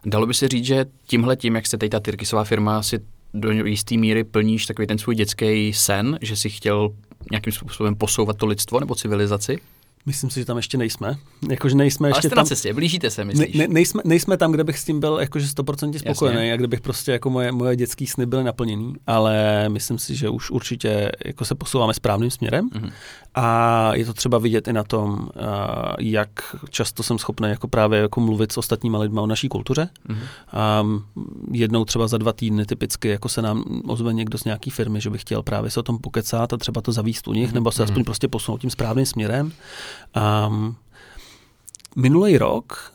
Dalo by se říct, že tímhle tím, jak se teď ta Tyrkisová firma si do jisté míry plníš takový ten svůj dětský sen, že si chtěl nějakým způsobem posouvat to lidstvo nebo civilizaci? Myslím si, že tam ještě nejsme. Jakože nejsme Ale ještě jste tam... na cestě, blížíte se, myslíš? ne, nejsme, nejsme tam, kde bych s tím byl jakože 100% spokojený Jasně. a kde bych prostě jako moje, moje dětský sny byly naplněný, ale myslím si, že už určitě jako se posouváme správným směrem Mhm. A je to třeba vidět i na tom, a, jak často jsem schopný jako právě jako mluvit s ostatníma lidma o naší kultuře. Mhm. A jednou třeba za dva týdny typicky jako se nám ozve někdo z nějaký firmy, že by chtěl právě se o tom pokecat a třeba to zavíst u nich, nebo se aspoň prostě posunout tím správným směrem. Um, minulý rok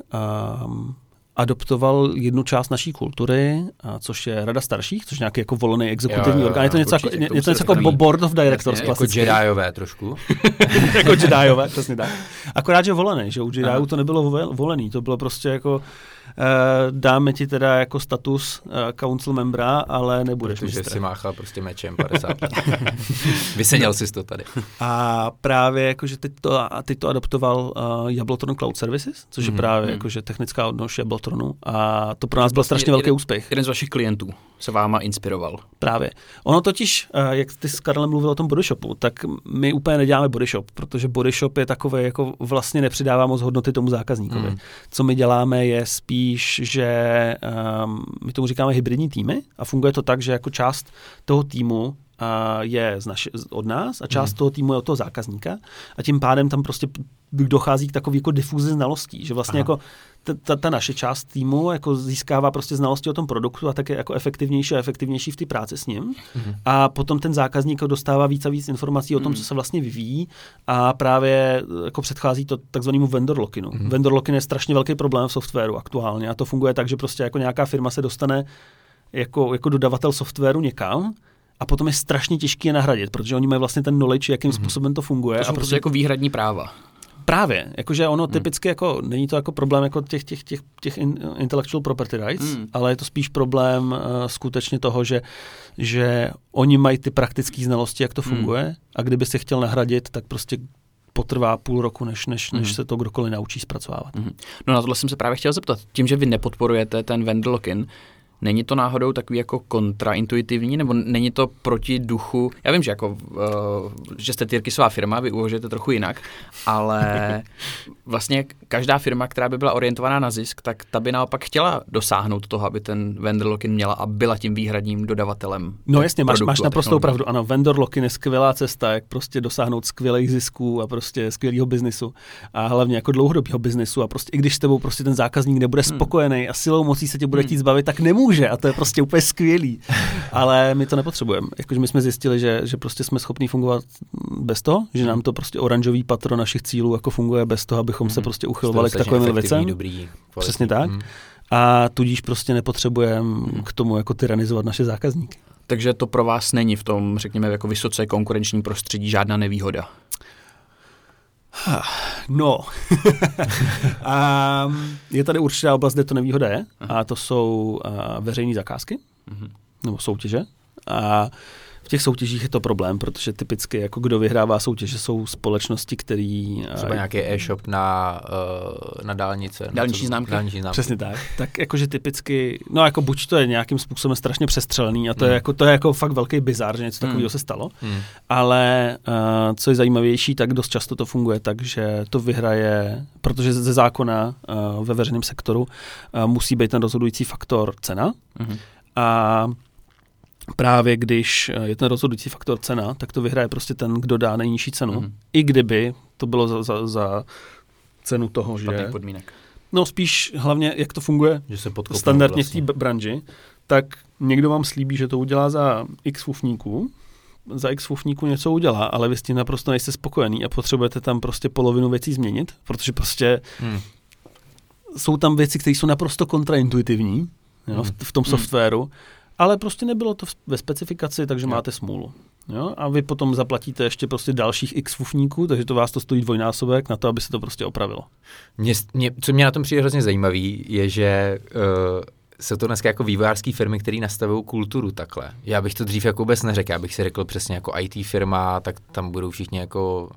um, adoptoval jednu část naší kultury, a což je Rada starších, což je nějaký jako volený exekutivní orgán. Je to něco, určitě, jako, něco jako board of directors Jasně, Jako. Jediové trošku. jako Jediové, přesně tak. Akorát, že volený, že u Jediů to nebylo vo- volený, to bylo prostě jako dáme ti teda jako status uh, council membra, ale nebudeš Protože mistr. si máchal prostě mečem 50 let. Vyseděl jsi to tady. A právě jakože teď to, a teď to adoptoval uh, Jablotron Cloud Services, což je Mhm, právě mhm. jakože technická odnož Jablotronu a to pro nás byl strašně velký jeden- úspěch. Jeden z vašich klientů se váma inspiroval. Právě. Ono totiž, eh, jak ty s Karlem mluvil o tom bodyshopu, tak my úplně neděláme bodyshop, protože bodyshop je takový, jako vlastně nepřidává moc hodnoty tomu zákazníkovi. Mm. Co my děláme je spíš, že um, my tomu říkáme hybridní týmy a funguje to tak, že jako část toho týmu uh, je z naši, od nás a část Mhm. toho týmu je od toho zákazníka a tím pádem tam prostě dochází k takové jako difuzi znalostí, že vlastně Aha. jako ta, ta, ta naše část týmu jako získává prostě znalosti o tom produktu a tak je jako efektivnější a efektivnější v té práci s ním. Mhm. A potom ten zákazník dostává víc a víc informací o tom, Mhm. co se vlastně vyvíjí a právě eh, jako předchází to takzvanému vendor lockinu. Mhm. Vendor lock-in je strašně velký problém v softwaru aktuálně a to funguje tak, že prostě jako nějaká firma se dostane jako, jako dodavatel softwaru někam a potom je strašně těžké je nahradit, protože oni mají vlastně ten knowledge, jakým Mhm. způsobem to funguje. To a jsou prostě jako výhradní práva. Právě, jakože ono Hmm. typicky jako, není to jako problém jako těch, těch, těch, těch in, intellectual property rights, Hmm. ale je to spíš problém uh, skutečně toho, že, že oni mají ty praktické znalosti, jak to Hmm. funguje a kdyby se chtěl nahradit, tak prostě potrvá půl roku, než, než, než Hmm. se to kdokoliv naučí zpracovávat. Mhm. No na tohle jsem se právě chtěl zeptat. Tím, že vy nepodporujete ten vendor lock-in, není to náhodou takový jako kontraintuitivní, nebo není to proti duchu, já vím, že jako, uh, že jste Tyrkisová firma, vy uvažujete trochu jinak, ale vlastně každá firma, která by byla orientovaná na zisk, tak ta by naopak chtěla dosáhnout toho, aby ten vendor lock-in měla a byla tím výhradním dodavatelem. No jasně, máš, máš naprostou technologií. pravdu. Ano, vendor lock-in je skvělá cesta, jak prostě dosáhnout skvělých zisků a prostě skvělého biznisu a hlavně jako dlouhodobého biznisu a prostě i když s tebou prostě ten zákazník nebude Hmm. spokojený a silou mocí se tě bude Hmm. chtít zbavit, tak nemůže a to je prostě úplně skvělý. Ale my to nepotřebujeme. Jakože my jsme zjistili, že, že prostě jsme schopni fungovat bez toho, že nám to prostě oranžový patro našich cílů jako funguje bez toho, abychom se Mhm. prostě uchylovali k takovým věcem. Dobrý, kvalitní. Přesně tak. Mhm. A tudíž prostě nepotřebujeme Hmm. k tomu jako tyranizovat naše zákazníky. Takže to pro vás není v tom, řekněme, jako vysoce konkurenčním prostředí žádná nevýhoda. No, a je tady určitá oblast, kde to nevýhoda je, a to jsou a, veřejné zakázky Mhm. nebo soutěže. A v těch soutěžích je to problém, protože typicky jako kdo vyhrává soutěže jsou společnosti, které... Třeba nějaký e-shop na, uh, na dálnice. Dálniční známky. Dálniční známky. Přesně tak. Tak jakože typicky, no jako buď to je nějakým způsobem strašně přestřelený a to, je, Hmm. jako, to je jako fakt velký bizár, že něco takového Hmm. se stalo. Hmm. Ale uh, co je zajímavější, tak dost často to funguje tak, že to vyhraje, protože ze zákona uh, ve veřejném sektoru uh, musí být ten rozhodující faktor cena. Mhm. A právě když eh, je ten rozhodující faktor cena, tak to vyhraje prostě ten, kdo dá nejnižší cenu. Mhm. I kdyby to bylo za, za, za cenu toho, že... Podmínek. No spíš hlavně, jak to funguje Že se standardně v vlastně. té branži, tak někdo vám slíbí, že to udělá za x fufníků, za x fufníků něco udělá, ale vy s tím naprosto nejste spokojený a potřebujete tam prostě polovinu věcí změnit, protože prostě Hmm. jsou tam věci, které jsou naprosto kontraintuitivní jo, v, Hmm. v tom Hmm. Ale prostě nebylo to ve specifikaci, takže Jo. máte smůlu. Jo? A vy potom zaplatíte ještě prostě dalších x fufníků, takže to vás to stojí dvojnásobek na to, aby se to prostě opravilo. Mě, mě, co mě na tom přijde hrozně zajímavý, je, že uh, jsou to dneska jako vývojářské firmy, které nastavují kulturu takhle. Já bych to dřív jako vůbec neřekl, já bych si řekl přesně jako IT firma, tak tam budou všichni jako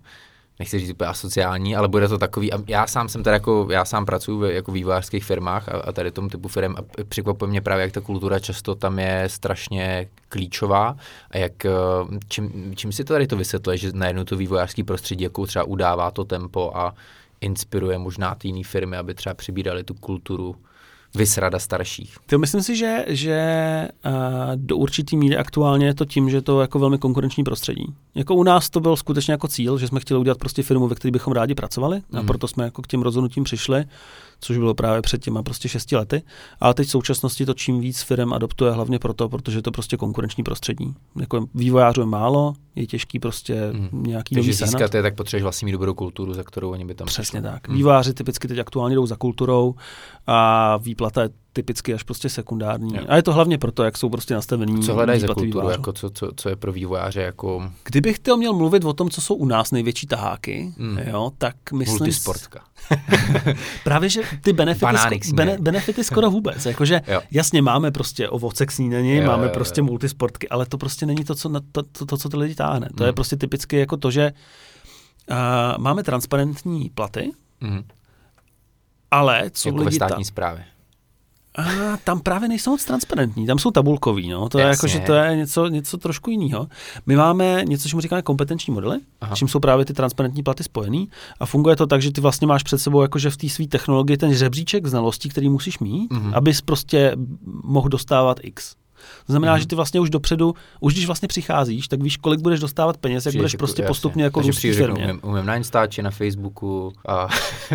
nechci říct úplně asociální, ale bude to takový, a já sám jsem teda jako, já sám pracuji v jako vývojářských firmách a, a tady tom typu firm a překvapuje mě právě, jak ta kultura často tam je strašně klíčová a jak, eh, čím, čím si to tady to vysvětluje, že najednou to vývojářský prostředí jako třeba udává to tempo a inspiruje možná ty jiné firmy, aby třeba přibírali tu kulturu vysrada starších. To myslím si, že, že uh, do určitý míry aktuálně je to tím, že to je jako velmi konkurenční prostředí. Jako u nás to byl skutečně jako cíl, že jsme chtěli udělat prostě firmu, ve které bychom rádi pracovali a Mhm. proto jsme jako k těm rozhodnutím přišli, což bylo právě před těma prostě šesti lety. Ale teď v současnosti to čím víc firm adoptuje hlavně proto, protože je to prostě konkurenční prostředí. Jako vývojářů je málo, je těžký prostě Mhm. nějaký Takže nový získat je, tak potřebuješ vlastně mít dobrou kulturu, za kterou oni by tam Přesně přišli. tak. Mhm. Vývojáři typicky teď aktuálně jdou za kulturou a výplata je typicky až prostě sekundární. Jo. A je to hlavně proto, jak jsou prostě nastavení. Co hledají za kulturu, jako co, co, co je pro vývojáře jako Kdybych to měl mluvit o tom, co jsou u nás největší taháky, Mm. jo, tak myslím... multisportka. Právě, že ty benefity, sko- bene, benefity skoro vůbec. Jakože Jo. jasně máme prostě ovoce k snídani, Jo, máme jo, jo. prostě multisportky, ale to prostě není to, co, na, to, to, to, co ty lidi táhne. To je Mm. prostě typicky jako to, že uh, máme transparentní platy, Mhm. ale co Jako ve lidi státní ta... správě. A tam právě nejsou moc transparentní, tam jsou tabulkový, no. To je Jasně. jako, že to je něco, něco trošku jiného. My máme něco, čemu říkáme kompetenční modely, Aha. Čím jsou právě ty transparentní platy spojený a funguje to tak, že ty vlastně máš před sebou jakože v té své technologii ten žebříček znalostí, který musíš mít, Mhm. mm-hmm. abys prostě mohl dostávat X. To znamená, Mhm. mm-hmm. že ty vlastně už dopředu, už když vlastně přicházíš, tak víš, kolik budeš dostávat peněz, jak budeš jako- prostě jasně. postupně jako růst firmě. Umím, umím na Instači, na Facebooku a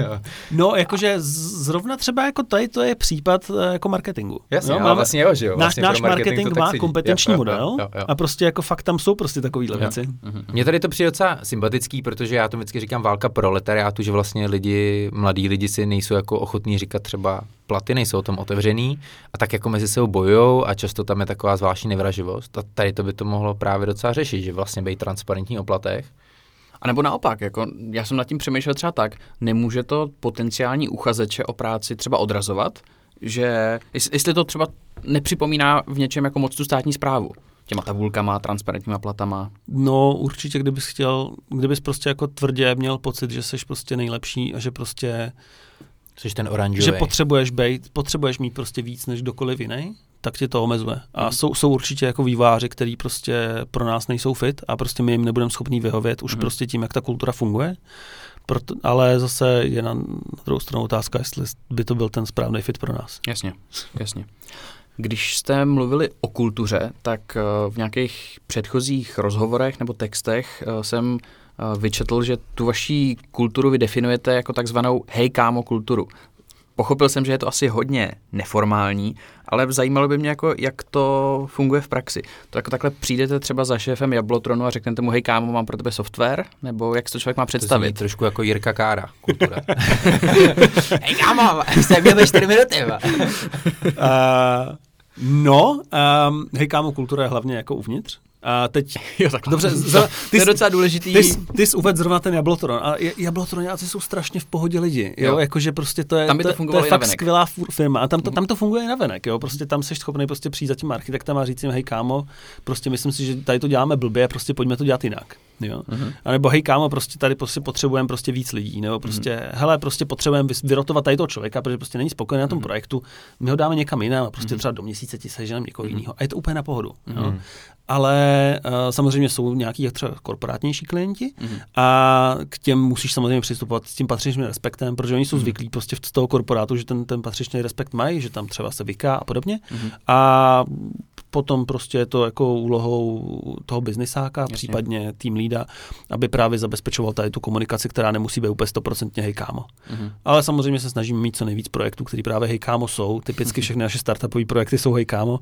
No, jakože zrovna třeba jako tady to je případ eh, jako marketingu. Jasně, jo, ale vlastně jo, že jo. Náš, Vlastně náš marketing marketing má sedí. kompetenční Jo, jo, model jo, jo. a prostě jako fakt tam jsou prostě takovýhle Jo. věci. Mně tady to přijde docela sympatický, protože já to vždycky říkám válka proletariátu, že vlastně lidi, mladí lidi si nejsou jako ochotní říkat třeba platy, nejsou o tom otevřený a tak jako mezi sebou bojujou a často tam je taková zvláštní nevraživost a tady to by to mohlo právě docela řešit, že vlastně být transparentní o platech. A nebo naopak, jako já jsem nad tím přemýšlel třeba tak, nemůže to potenciální uchazeče o práci třeba odrazovat, že jest- jestli to třeba nepřipomíná v něčem jako moc tu státní zprávu, těma tabulkama, transparentníma platama. No určitě, kdybys chtěl, kdybys prostě jako tvrdě měl pocit, že jsi prostě nejlepší a že prostě, Což ten oranžový. že potřebuješ být, potřebuješ mít prostě víc než kdokoliv jiný, tak tě to omezuje. A Mhm. jsou, jsou určitě jako výváři, který prostě pro nás nejsou fit a prostě my jim nebudeme schopní vyhovět už Mhm. prostě tím, jak ta kultura funguje. Proto, ale zase je na, na druhou stranu otázka, jestli by to byl ten správný fit pro nás. Jasně, jasně. Když jste mluvili o kultuře, tak eh, v nějakých předchozích rozhovorech nebo textech eh, jsem vyčetl, že tu vaší kulturu vy definujete jako takzvanou hej kámo kulturu. Pochopil jsem, že je to asi hodně neformální, ale zajímalo by mě, jako, jak to funguje v praxi. To jako takhle přijdete třeba za šéfem Jablotronu a řeknete mu, hej kámo, mám pro tebe software? Nebo jak si to člověk má To představit? trošku jako Jirka Kára, kultura. Hej kámo, jste měl 4 minuty. Uh, no, um, hej kámo, kultura je hlavně jako uvnitř. A teď, Jo, takhle. dobře, za, to je docela důležitý. Ty, jsi- ty jsi uvedl zrovna ten Jablotron. A Jablotroňáci jsou strašně v pohodě lidi. Jo, Jo. jakože prostě to je, Tam by to to, to je fakt navenek. skvělá firma. A tam to, tam to funguje i navenek. Jo, prostě tam jsi schopný prostě přijít za tím architektem a říct jim, hej kámo, prostě myslím si, že tady to děláme blbě, prostě pojďme to dělat jinak. Jo. Mhm. A nebo hej kámo, prostě tady prostě potřebujeme prostě víc lidí, nebo prostě, Mhm. hele, prostě potřebujeme vyrotovat tady toho člověka, protože prostě není spokojený na tom Mhm. projektu, my ho dáme někam jinam a prostě Mhm. třeba do měsíce ti seženeme někoho Mhm. jiného. A je to úplně na pohodu. Jo. Ale uh, samozřejmě jsou nějaký třeba korporátnější klienti Mhm. a k těm musíš samozřejmě přistupovat s tím patřičným respektem, protože oni jsou Mhm. zvyklí prostě z toho korporátu, že ten, ten patřičný respekt mají, že tam třeba se vyká a podobně. Mhm. A potom prostě je to jako úlohou toho biznisáka, Jasně. případně tým lída, aby právě zabezpečoval tady tu komunikaci, která nemusí být úplně stoprocentně hej kámo. Mhm. Ale samozřejmě se snažíme mít co nejvíc projektů, které právě hej kámo jsou. Typicky všechny naše startupové projekty jsou hej kámo.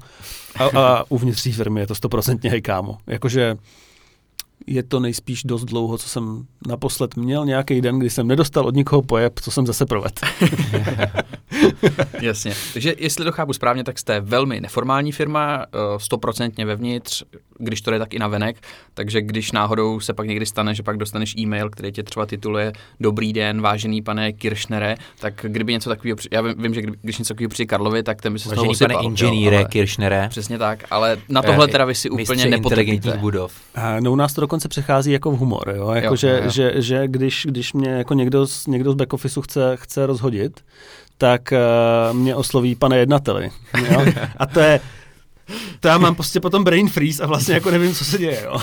A, a uvnitř firmy je to stoprocentně hej kámo. Jakože je to nejspíš dost dlouho, co jsem naposled měl nějaký den, kdy jsem nedostal od nikoho pojeb, co jsem zase provedl. Jasně. Takže jestli to chápu správně, tak jste velmi neformální firma, eh, stoprocentně vevnitř, když to jde tak i na venek, takže když náhodou se pak někdy stane, že pak dostaneš e-mail, který tě třeba tituluje Dobrý den, vážený pane Kiršnere, tak kdyby něco takového, já vím, vím že kdy- když něco takového přijde Karlovi, tak ten by se z toho Vážený pane inženýre, Kiršnere. Přesně tak, ale na tohle teda vy si úplně nepotrpíte. budov. A no u nás to dokonce přechází jako v humor, jo? Jako Jo, že, jo. Že, že, když, když mě jako někdo z, někdo z back officeu chce, chce rozhodit, tak uh, mě osloví pane jednateli. Jo? A to je, to já mám prostě potom brain freeze a vlastně jako nevím, co se děje. Jo?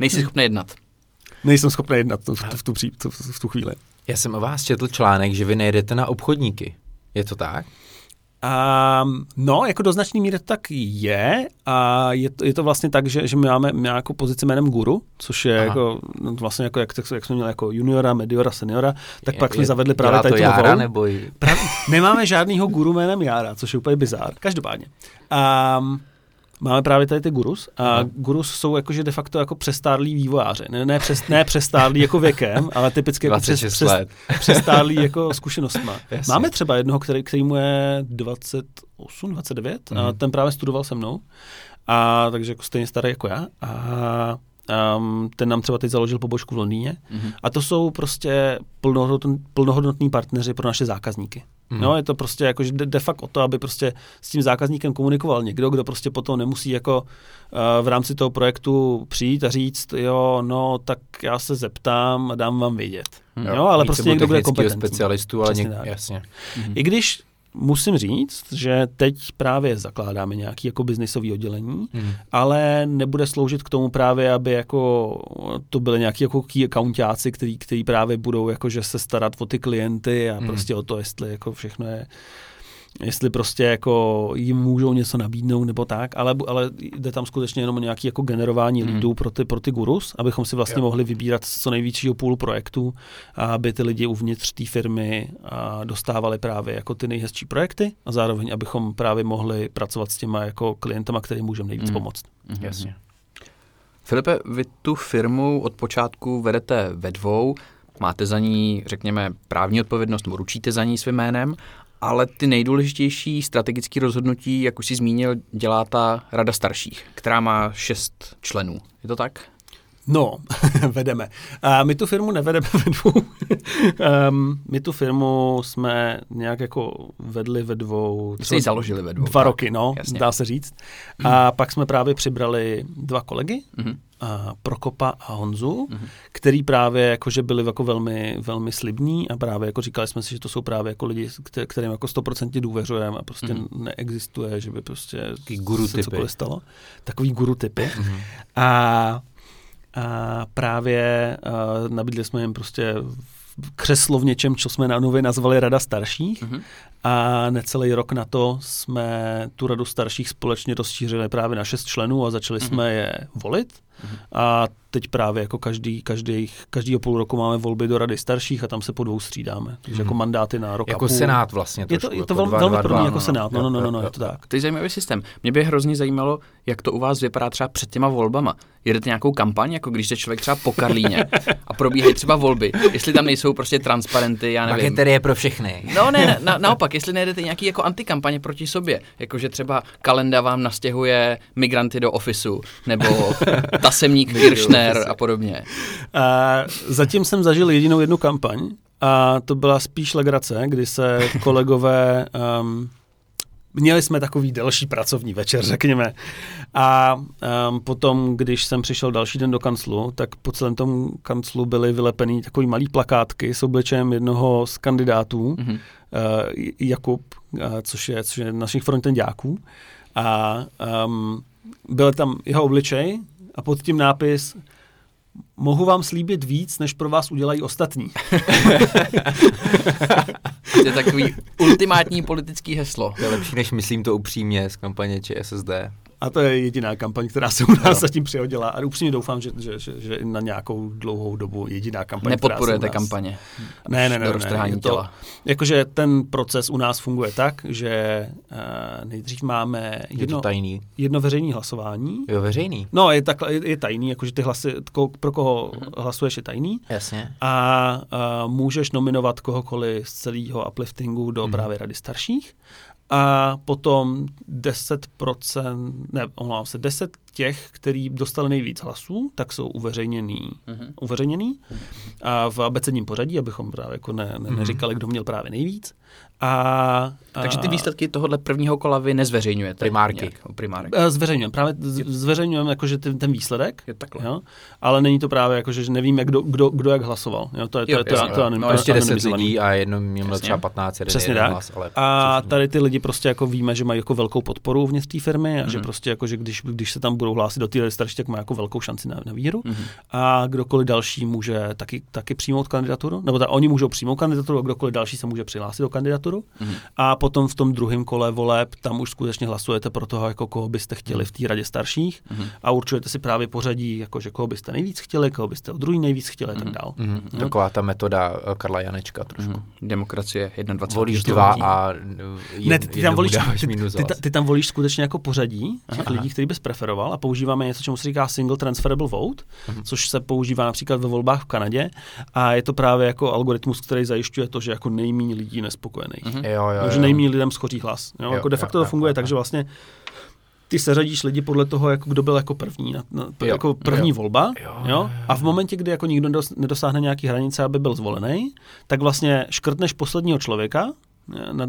Nejsi schopný jednat. Nejsem schopný jednat v, tu- v, tu, v, tu- v tu chvíli. Já jsem o vás četl článek, že vy nejedete na obchodníky. Je to tak? A, no, jako do značné míry to tak je a je to, je to vlastně tak, že, že my máme nějakou pozici jménem guru, což je Aha. jako, no, vlastně jako, jak, jak jsme měli jako juniora, mediora, seniora, tak Je- pak jsme je- zavedli právě tady to Jára, nebo Prav, nemáme žádného guru jménem Jára, což je úplně bizár. Každopádně. Um, máme právě tady ty gurus a Aha. gurus jsou jakože de facto jako přestárlí vývojáři. Ne, ne, přes, ne přestárlí jako věkem, ale typicky jako přes, 26 přes, let. přestárlí jako zkušenostma. Jasně. Máme třeba jednoho, který, který mu je 28, 29 mm. a Mhm. ten právě studoval se mnou. A takže jako stejně starý jako já. A um, ten nám třeba teď založil pobočku v Londýně. Mhm. A to jsou prostě plnohodnotní, plnohodnotní partneři pro naše zákazníky. Mhm. No, je to prostě jako, že jde de facto o to, aby prostě s tím zákazníkem komunikoval někdo, kdo prostě potom nemusí jako uh, v rámci toho projektu přijít a říct, jo, no, tak já se zeptám a dám vám vědět. Mhm. Jo, ale Mít prostě někdo bude kompetentní. specialistu, ale Přesně něk... tak. jasně. Mhm. I když musím říct, že teď právě zakládáme nějaký jako biznisový oddělení, Hmm. ale nebude sloužit k tomu právě, aby jako to byly nějaký jako key accountáci, který, který právě budou jakože se starat o ty klienty a Hmm. prostě o to, jestli jako všechno je jestli prostě jako jim můžou něco nabídnout nebo tak, ale, ale jde tam skutečně jenom o nějaké jako generování Mhm. lidů pro ty, pro ty gurus, abychom si vlastně Jo. mohli vybírat z co největšího půlu projektů a aby ty lidi uvnitř té firmy dostávali právě jako ty nejhezčí projekty a zároveň, abychom právě mohli pracovat s těma jako klientama, kterým můžeme nejvíc Mhm. pomoct. Mhm. Jasně. Filipe, vy tu firmu od počátku vedete ve dvou, máte za ní, řekněme, právní odpovědnost, nebo ručíte za ní svým jménem, ale ty nejdůležitější strategické rozhodnutí, jak už si zmínil, dělá ta rada starších, která má šest členů. Je to tak? No, vedeme. A my tu firmu nevedeme ve dvou. um, my tu firmu jsme nějak jako vedli ve dvou. Jste ji založili ve dvou. Dva tak. roky, no, Jasně. dá se říct. A pak jsme právě přibrali dva kolegy, Mhm. a Prokopa a Honzu, Mhm. který právě jakože byli jako velmi, velmi slibní a právě jako říkali jsme si, že to jsou právě jako lidi, kte- kterým jako stoprocentně důvěřujeme a prostě Mhm. neexistuje, že by prostě Takový guru se typy. cokoliv stalo. Takový guru typy. Mhm. A, a právě uh, nabídli jsme jim prostě křeslo v něčem, co jsme na nově nazvali Rada starších. Mhm. A necelý rok na to jsme tu radu starších společně rozšířili právě na šest členů a začali Mhm. jsme je volit. Mhm. A teď právě jako každý, každý, každýho půl roku máme volby do rady starších a tam se po dvou střídáme. Takže Mhm. jako mandáty na rok Jako a půl. senát vlastně Je trošku. to, je to jako velmi, dva, jako no. senát. No, no, no, no, no, je to tak. To je zajímavý systém. Mě by hrozně zajímalo, jak to u vás vypadá třeba před těma volbama. Jedete nějakou kampaň, jako když jde člověk třeba po Karlíně a probíhají třeba volby, jestli tam nejsou prostě transparenty, já nevím. Paketerie pro všechny. No ne, na, naopak, jestli nejdete nějaký jako antikampaně proti sobě, jakože třeba kalenda vám nastěhuje migranty do ofisu, nebo tasemník Kirchner a podobně. A zatím jsem zažil jedinou jednu kampaň a to byla spíš legrace, kdy se kolegové... Um, Měli jsme takový delší pracovní večer, řekněme. A um, potom, když jsem přišel další den do kanclu, tak po celém tom kanclu byly vylepený takový malý plakátky s obličejem jednoho z kandidátů, Mhm. uh, Jakub, uh, což je, což je našich frontendáků. A um, byl tam jeho obličej a pod tím nápis Mohu vám slíbit víc, než pro vás udělají ostatní. To je takový ultimátní politický heslo. To je lepší, než myslím to upřímně z kampaně ČSSD. A to je jediná kampaň, která se u nás Jo. zatím přihodila. A upřímně doufám, že, že, že, že na nějakou dlouhou dobu jediná kampaň. Nepodporujete nás... kampaně. Ne, ne, ne, ne, je to- těla. Jakože ten proces u nás funguje tak, že uh, nejdřív máme Je to jedno, tajný. jedno veřejné hlasování. Jo, veřejný. No, je, takhle, je, je tajný, jakože ty hlasy, ko, pro koho hlasuješ je tajný. Jasně. a uh, můžeš nominovat kohokoliv z celého upliftingu do Mhm. právě rady starších. A potom 10%, ne, omlouvám se, 10 těch, který dostali nejvíc hlasů, tak jsou uveřejněný, Mhm. uveřejněný a v abecedním pořadí, abychom právě jako ne, ne, Mhm. neříkali, kdo měl právě nejvíc. A, Takže ty výsledky tohohle prvního kola vy nezveřejňujete. Primárky. Nějak, o primárek. Eh, Zveřejňujeme, právě zveřejňujeme jakože ten, ten výsledek, Je takhle. jo? ale není to právě jakože, že nevíme, kdo, kdo, kdo jak hlasoval. Jo? To je, to Jo, je, to je, jasně. to je, No, to je Prostě 10 anonymizovaný. lidí a jedno měl Jasně. třeba 15, jeden, Přesně jeden tak. hlas, ale A tady ty lidi prostě jako víme, že mají jako velkou podporu uvnitř té firmy a že Mhm. prostě jako, že když, když se tam budou hlásit do té starší, tak má jako velkou šanci na, na výhru. Mm-hmm. A kdokoliv další může taky, taky přijmout kandidaturu, nebo ta, oni můžou přijmout kandidaturu, a kdokoliv další se může přihlásit do kandidaturu. Mm-hmm. A potom v tom druhém kole voleb tam už skutečně hlasujete pro toho, jako koho byste chtěli v té radě starších mm-hmm. a určujete si právě pořadí, jako že koho byste nejvíc chtěli, koho byste o druhý nejvíc chtěli a tak dál. Mm-hmm. Mm-hmm. Taková ta metoda eh, Karla Janečka trošku. Mm-hmm. Demokracie 21. Volíš dva a jed, ne, ty, ty, tam volíš, ty, ty, ty, ty, tam volíš skutečně jako pořadí těch Aha. lidí, který bys preferoval a používáme něco, čemu se říká single transferable vote, mm-hmm. což se používá například ve volbách v Kanadě a je to právě jako algoritmus, který zajišťuje to, že jako nejméně lidí nespokojených. Mm-hmm. Jo, jo, jo. Že nejméně lidem schoří hlas. Jo? Jo, jako de facto jo, to funguje jo, tak, že vlastně ty seřadíš lidi podle toho, jako kdo byl jako první, na, na, jo, jako první jo. volba, jo, jo, a v momentě, kdy jako nikdo nedosáhne nějaký hranice, aby byl zvolený, tak vlastně škrtneš posledního člověka, na,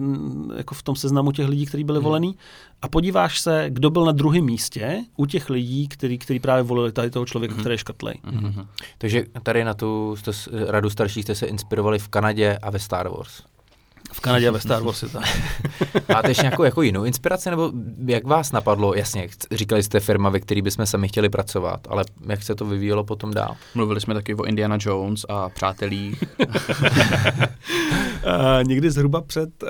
jako v tom seznamu těch lidí, kteří byli hmm. volení a podíváš se, kdo byl na druhém místě u těch lidí, který, který právě volili tady toho člověka, hmm. který je škrtlej. Hmm. Takže tady na tu radu starších jste se inspirovali v Kanadě a ve Star Wars. V Kanadě a ve Star Wars je tak. Máte ještě nějakou jako jinou inspiraci, nebo jak vás napadlo? Jasně, říkali jste firma, ve které bychom sami chtěli pracovat, ale jak se to vyvíjelo potom dál? Mluvili jsme taky o Indiana Jones a přátelích. Uh, někdy zhruba před uh,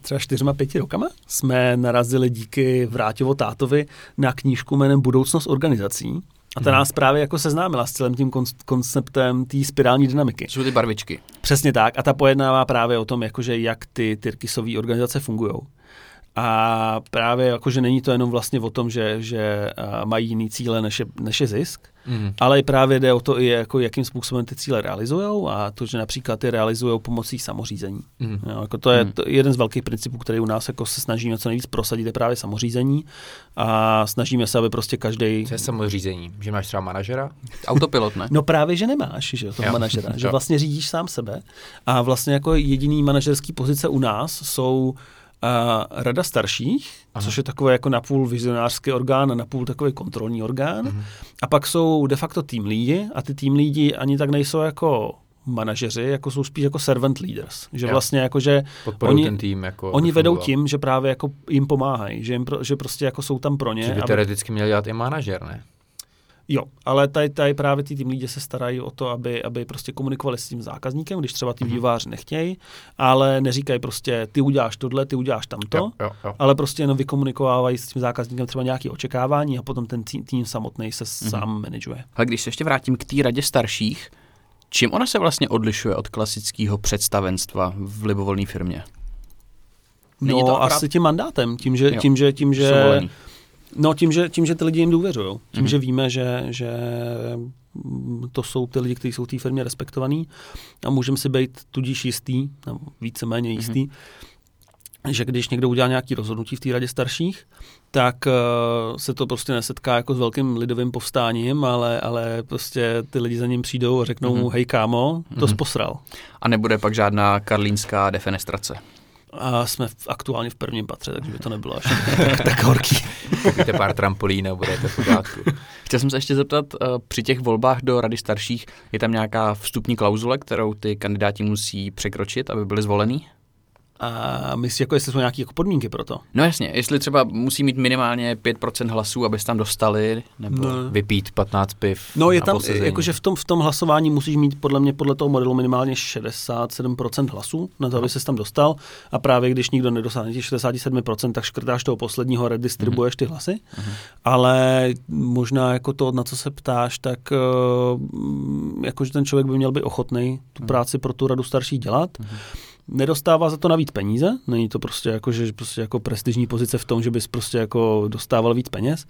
třeba čtyřma, pěti rokama jsme narazili díky Vráťovo tátovi na knížku jménem Budoucnost organizací. A ta hmm. nás právě jako seznámila s celým tím konceptem té spirální dynamiky. Jsou ty barvičky. Přesně tak. A ta pojednává právě o tom, jakože jak ty Tyrkisové organizace fungují. A právě jakože není to jenom vlastně o tom, že, že mají jiný cíle než je, než je zisk, mm. ale i právě jde o to, i jako jakým způsobem ty cíle realizují a to, že například ty realizují pomocí samořízení. Mm. Jo, jako to je mm. to jeden z velkých principů, který u nás jako se snažíme co nejvíc prosadit, je právě samořízení a snažíme se, aby prostě každý. Co je samořízení? Že máš třeba manažera? Autopilot, ne? No právě, že nemáš, že toho jo. manažera, že vlastně řídíš sám sebe a vlastně jako jediný manažerský pozice u nás jsou a Rada starších, Aha. což je takový jako napůl vizionářský orgán a napůl takový kontrolní orgán. Aha. A pak jsou de facto tým lidi a ty tým lidi ani tak nejsou jako manažeři, jako jsou spíš jako servant leaders. Že jo. vlastně jako, že oni, ten tým jako oni vedou tím, že právě jako jim pomáhají, že, jim pro, že prostě jako jsou tam pro ně. Že by teoreticky měl dělat i manažer, ne? Jo, ale tady, tady právě ty tým lidi se starají o to, aby, aby prostě komunikovali s tím zákazníkem, když třeba ty mhm. výváři nechtějí, ale neříkají prostě ty uděláš tohle, ty uděláš tamto, jo, jo, jo. ale prostě jenom vykomunikovávají s tím zákazníkem třeba nějaké očekávání a potom ten tým, tým samotný se mm-hmm. sám manažuje. Ale když se ještě vrátím k té radě starších, čím ona se vlastně odlišuje od klasického představenstva v libovolné firmě? Není no, to asi tím mandátem, tím, že, jo, tím, že, tím, že No tím, že, tím, že ty lidi jim důvěřují. Tím, mm. že víme, že, že to jsou ty lidi, kteří jsou v té firmě respektovaní a můžeme si být tudíž jistý, nebo víceméně jistý, mm. že když někdo udělá nějaký rozhodnutí v té radě starších, tak uh, se to prostě nesetká jako s velkým lidovým povstáním, ale, ale prostě ty lidi za ním přijdou a řeknou mm. mu, hej kámo, to mm. posral. A nebude pak žádná karlínská defenestrace. A jsme v, aktuálně v prvním patře, takže by to nebylo až tak, tak horký. Kupíte pár trampolín a budete v pořádku. Chtěl jsem se ještě zeptat, uh, při těch volbách do Rady starších je tam nějaká vstupní klauzule, kterou ty kandidáti musí překročit, aby byli zvolení? A myslíš, jako jestli jsou nějaké jako podmínky pro to? No jasně, jestli třeba musí mít minimálně 5% hlasů, aby tam dostali, nebo no. vypít 15 piv. No je tam, jakože v tom, v tom hlasování musíš mít podle mě podle toho modelu minimálně 67% hlasů, na to, aby no. se tam dostal. A právě když nikdo nedosáhne těch 67%, tak škrtáš toho posledního, redistribuješ ty hlasy. Mm-hmm. Ale možná jako to, na co se ptáš, tak uh, jakože ten člověk by měl být ochotný tu mhm. práci pro tu radu starších dělat. Mm-hmm nedostává za to navíc peníze, není to prostě jako, že prostě jako prestižní pozice v tom, že bys prostě jako dostával víc peněz,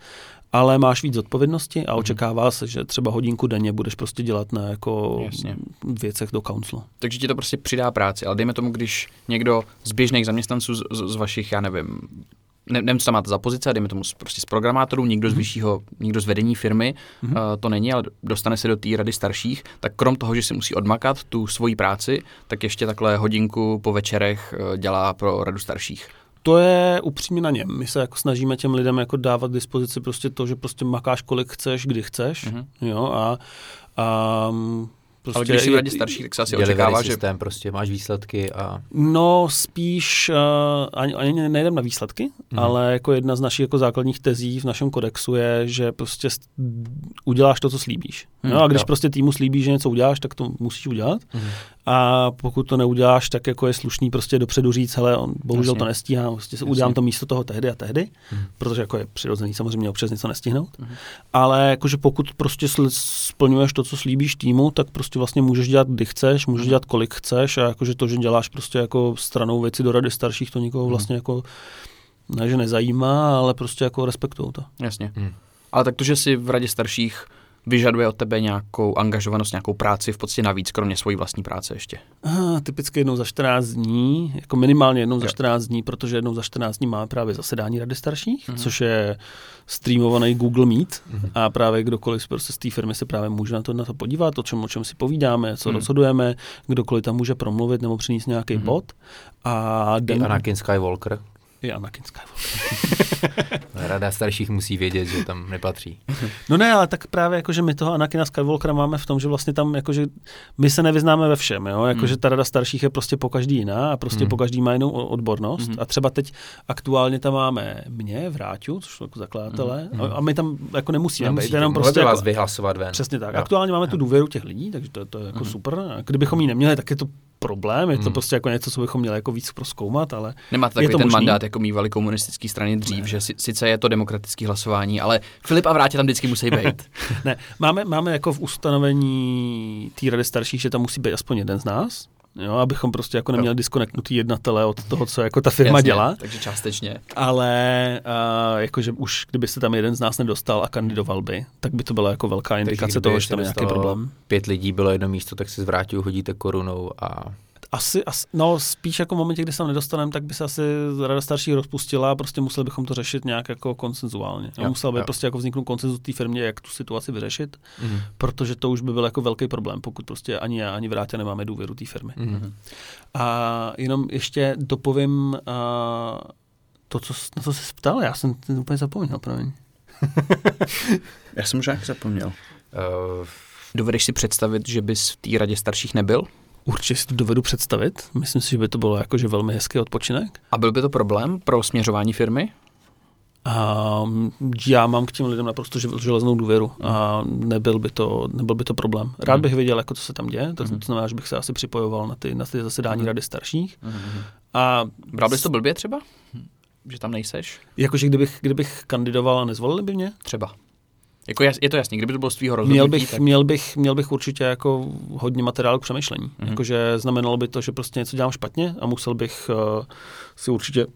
ale máš víc odpovědnosti a mhm. očekává se, že třeba hodinku denně budeš prostě dělat na jako Jasně. věcech do council. Takže ti to prostě přidá práci, ale dejme tomu, když někdo z běžných zaměstnanců z, z vašich, já nevím, ne, nevím, co tam máte za pozice, dejme tomu prostě z programátorů, nikdo z mhm. vyššího, nikdo z vedení firmy, mm-hmm. uh, to není, ale dostane se do té rady starších, tak krom toho, že si musí odmakat tu svoji práci, tak ještě takhle hodinku po večerech uh, dělá pro radu starších. To je upřímně na něm. My se jako snažíme těm lidem jako dávat k dispozici prostě to, že prostě makáš kolik chceš, kdy chceš, mm-hmm. jo, a, a Prostě Ale když jsi je- radě starších, tak se asi očekává, že systém, prostě máš výsledky a No, spíš uh, ani, ani nejdem na výsledky, mm. ale jako jedna z našich jako základních tezí v našem kodexu je, že prostě st- uděláš to, co slíbíš. Hmm, no a když jo. prostě týmu slíbíš, že něco uděláš, tak to musíš udělat. Mhm. A pokud to neuděláš, tak jako je slušný prostě dopředu říct, hele, on bohužel Jasně. to nestíhá, prostě se Jasně. udělám to místo toho tehdy a tehdy, Mhm. protože jako je přirozený samozřejmě občas něco nestihnout. Mhm. Ale jakože pokud prostě sl- splňuješ to, co slíbíš týmu, tak prostě vlastně můžeš dělat, kdy chceš, můžeš Mhm. dělat, kolik chceš a jakože to, že děláš prostě jako stranou věci do rady starších, to nikoho Mhm. vlastně jako ne, že nezajímá, ale prostě jako respektují to. Jasně. Hmm. Ale tak to, že si v radě starších vyžaduje od tebe nějakou angažovanost, nějakou práci v podstatě navíc, kromě svojí vlastní práce ještě. Ah, typicky jednou za 14 dní, jako minimálně jednou za Jo. 14 dní, protože jednou za 14 dní máme právě zasedání Rady starších, Mhm. což je streamovaný Google Meet Mhm. a právě kdokoliv prostě z té firmy se právě může na to, na to podívat, o čem, o čem si povídáme, co Mhm. rozhodujeme, kdokoliv tam může promluvit nebo přinést nějaký Mhm. bod. A I den, Anakin Skywalker. I Anakin Skywalker. Rada starších musí vědět, že tam nepatří. No ne, ale tak právě jakože my toho Anakina Skywalkera máme v tom, že vlastně tam jakože my se nevyznáme ve všem, jo? jakože Hmm. ta rada starších je prostě po každý jiná a prostě Hmm. po každý má jinou odbornost Hmm. a třeba teď aktuálně tam máme mě, Vráťu, což jsou jako zakladatele Hmm. a, a my tam jako nemusíme, být, Nemusíte, jenom mohli prostě jako, vás vyhlasovat ven. Přesně tak. Jo. Aktuálně máme tu důvěru těch lidí, takže to, to je jako Mhm. super. A kdybychom ji neměli, tak je to problém, je to Mhm. prostě jako něco, co bychom měli jako víc proskoumat, ale Nemáte Je takový to ten možný? mandát, jako mývali komunistické strany dřív, že si, sice je to demokratické hlasování, ale Filip a Vrátě tam vždycky musí být. Ne, máme, máme jako v ustanovení té rady starších, že tam musí být aspoň jeden z nás, jo, abychom prostě jako neměli disconnectnutý jednatele od toho, co jako ta firma Jasně, dělá, Takže částečně. ale uh, jakože už kdyby se tam jeden z nás nedostal a kandidoval by, tak by to byla jako velká indikace toho, že tam je nějaký problém. Pět lidí bylo jedno místo, tak se zvrátil, hodíte korunou a Asi, asi, no spíš jako v momentě, kdy se tam nedostaneme, tak by se asi rada starších rozpustila a prostě museli bychom to řešit nějak jako konsenzuálně. Jo, musel by jo. prostě jako vzniknout konsenzus té firmě, jak tu situaci vyřešit, mm. protože to už by byl jako velký problém, pokud prostě ani já, ani vrátě nemáme důvěru té firmy. Mm. A jenom ještě dopovím a, to, co, na co jsi ptal, já jsem to úplně zapomněl, promiň. Já jsem možná zapomněl. Uh, Dovedeš si představit, že bys v té radě starších nebyl? Určitě si to dovedu představit. Myslím si, že by to bylo jakože velmi hezký odpočinek. A byl by to problém pro směřování firmy? A já mám k těm lidem naprosto žel- železnou důvěru a nebyl by to, nebyl by to problém. Rád Mhm. bych věděl, jako co se tam děje, to, to znamená, že bych se asi připojoval na ty, na ty zasedání Mhm. rady starších. A Bral bys to blbě třeba? Že tam nejseš? jakože kdybych, kdybych kandidoval a nezvolili by mě, Třeba. Jako jas, je to jasný, kdyby to bylo z tvýho rozhodnutí, Měl bych, tak... měl, bych, měl bych určitě jako hodně materiálu k přemýšlení. Mhm. Mm-hmm. Jakože znamenalo by to, že prostě něco dělám špatně a musel bych uh, si určitě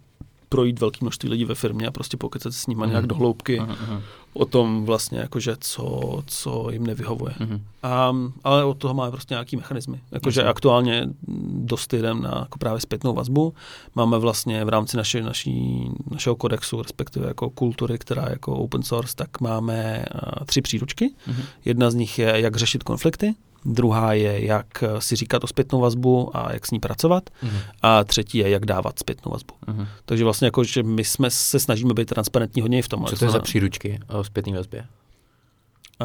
projít velké množství lidí ve firmě a prostě pokecat s nimi Mhm. nějak do hloubky aha, o tom vlastně, jakože co, co jim nevyhovuje. mhm. A, ale od toho máme prostě nějaký mechanismy. Jakože Jasně. aktuálně dost jdem na jako právě zpětnou vazbu. Máme vlastně v rámci naše, naší, našeho kodexu, respektive jako kultury, která je jako open source, tak máme uh, tři příručky. Mhm. Jedna z nich je, jak řešit konflikty, druhá je, jak si říkat o zpětnou vazbu a jak s ní pracovat mm. a třetí je, jak dávat zpětnou vazbu. Mhm. Takže vlastně jako, že my jsme se snažíme být transparentní hodně i v tom. Co to je za příručky o zpětné vazbě?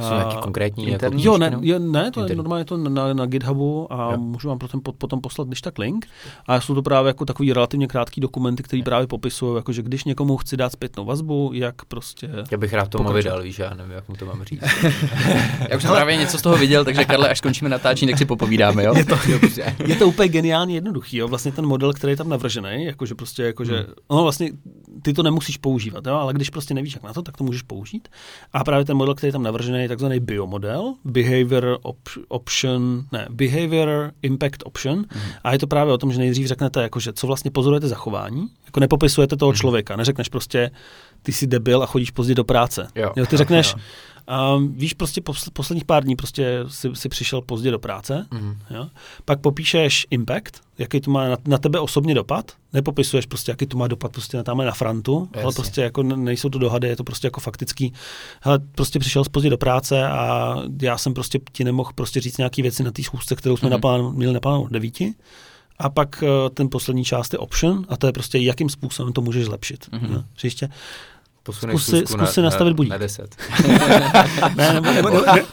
Jsou nějaký konkrétní? interní? Jako, Jo, ne, no? je, ne, to je Interní. normálně to na, na GitHubu a Jo. můžu vám potom, potom poslat když tak link. A jsou to právě jako takový relativně krátký dokumenty, které právě popisují, jako že když někomu chci dát zpětnou vazbu, jak prostě... já bych rád tomu vydal, víš, já nevím, jak mu to mám říct. Já už jsem právě něco z toho viděl, takže Karle, až skončíme natáčení, tak si popovídáme, jo? Je to, Dobře. je to úplně geniálně jednoduchý, jo? Vlastně ten model, který je tam navržený, jakože prostě, jakože, Hmm. no vlastně ty to nemusíš používat, jo? ale když prostě nevíš, jak na to, tak to můžeš použít. A právě ten model, který je tam navržený, je takzvaný biomodel, Behavior op- Option, ne, Behavior Impact Option. Mhm. A je to právě o tom, že nejdřív řeknete, jakože, co vlastně pozorujete za chování, jako nepopisujete toho Mhm. člověka, neřekneš prostě, ty jsi debil a chodíš pozdě do práce. Jo. Jo, ty řekneš, Jo. Um, víš, prostě posl- posledních pár dní prostě si, si přišel pozdě do práce, Mhm. Jo? Pak popíšeš impact, jaký to má na, na tebe osobně dopad. Nepopisuješ prostě, jaký to má dopad prostě na tamhle na frontu, ale Jasně. prostě jako ne- nejsou to dohady, je to prostě jako faktický. Hele, prostě přišel pozdě do práce a já jsem prostě ti nemohl prostě říct nějaký věci na té schůzce, kterou jsme mm-hmm. naplán, měli naplánovat devíti. A pak uh, ten poslední část je option a to je prostě, jakým způsobem to můžeš zlepšit. Mhm. Mm-hmm. Příště. Posunej Zkus si- schůzku zkus si nastavit budík. Na 10. ne, nebo, nebo, nebo, ne,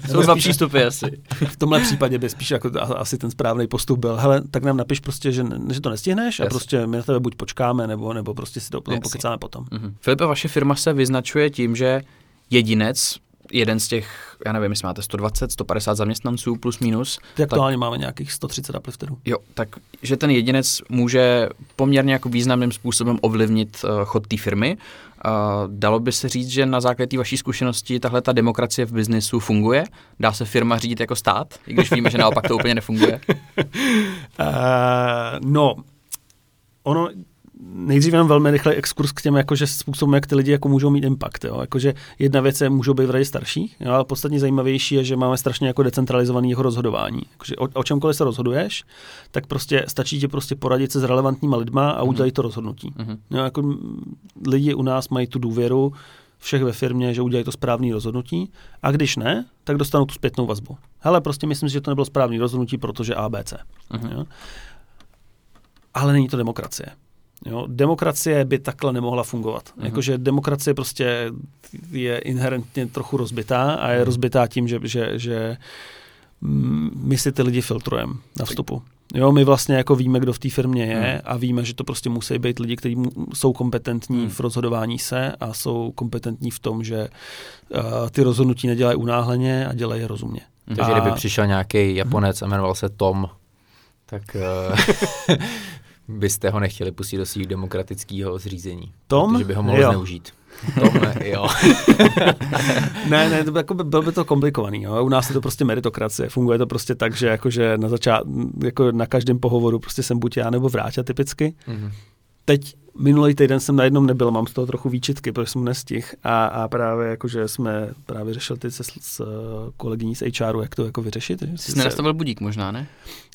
Jsou dva přístupy asi. v tomhle případě by spíš jako a- asi ten správný postup byl, hele, tak nám napiš prostě, že, ne- že to nestihneš a Jasně. prostě my na tebe buď počkáme, nebo, nebo prostě si to potom Jasně. pokecáme potom. Mhm. Filipe, vaše firma se vyznačuje tím, že jedinec, jeden z těch, já nevím, jestli máte 120, 150 zaměstnanců plus minus, Ty aktuálně máme nějakých 130 uplifterů. jo, tak že ten jedinec může poměrně jako významným způsobem ovlivnit uh, chod té firmy. Dalo by se říct, že na základě vaší zkušenosti tahle ta demokracie v biznisu funguje? Dá se firma řídit jako stát, i když víme, že naopak to úplně nefunguje? Uh, no, ono nejdřív jenom velmi rychle exkurs k těm jakože způsobům, jak ty lidi jako můžou mít impact. Jo. Jakože jedna věc je, můžou být v radě starších, jo, ale podstatně zajímavější je, že máme strašně jako decentralizovaný jeho rozhodování. Jakože o, o čemkoliv se rozhoduješ, tak prostě stačí ti prostě poradit se s relevantníma lidma a udělat to rozhodnutí. Mhm. Jo, jako lidi u nás mají tu důvěru všech ve firmě, že udělají to správné rozhodnutí a když ne, tak dostanou tu zpětnou vazbu. Hele, prostě myslím si, že to nebylo správné rozhodnutí, protože ABC. Mhm. Jo? Ale není to demokracie. Jo? Demokracie by takhle nemohla fungovat. Mhm. Jakože demokracie prostě je inherentně trochu rozbitá a je Mhm. rozbitá tím, že, že, že mm, my si ty lidi filtrujeme na vstupu. Jo, my vlastně jako víme, kdo v té firmě je Mhm. a víme, že to prostě musí být lidi, kteří jsou kompetentní Mhm. v rozhodování se a jsou kompetentní v tom, že uh, ty rozhodnutí nedělají unáhleně a dělají je rozumně. Takže A- kdyby přišel nějaký Japonec a jmenoval se Tom, tak uh, byste ho nechtěli pustit do svých demokratického zřízení. Tom? Protože by ho mohl Jo. zneužít. Tom, jo. Ne, ne, to by, jako by, bylo by to komplikovaný. Jo? U nás je to prostě meritokracie. Funguje to prostě tak, že jakože na začát, jako na každém pohovoru prostě jsem buď já nebo Vráťa typicky. Mhm. Teď minulý týden jsem na jednom nebyl, mám z toho trochu výčitky, protože jsem nestih a, a právě jakože jsme právě řešili ty se s, s kolegyní z HRu, jak to jako vyřešit. Jsi se- nenastavil budík možná, ne?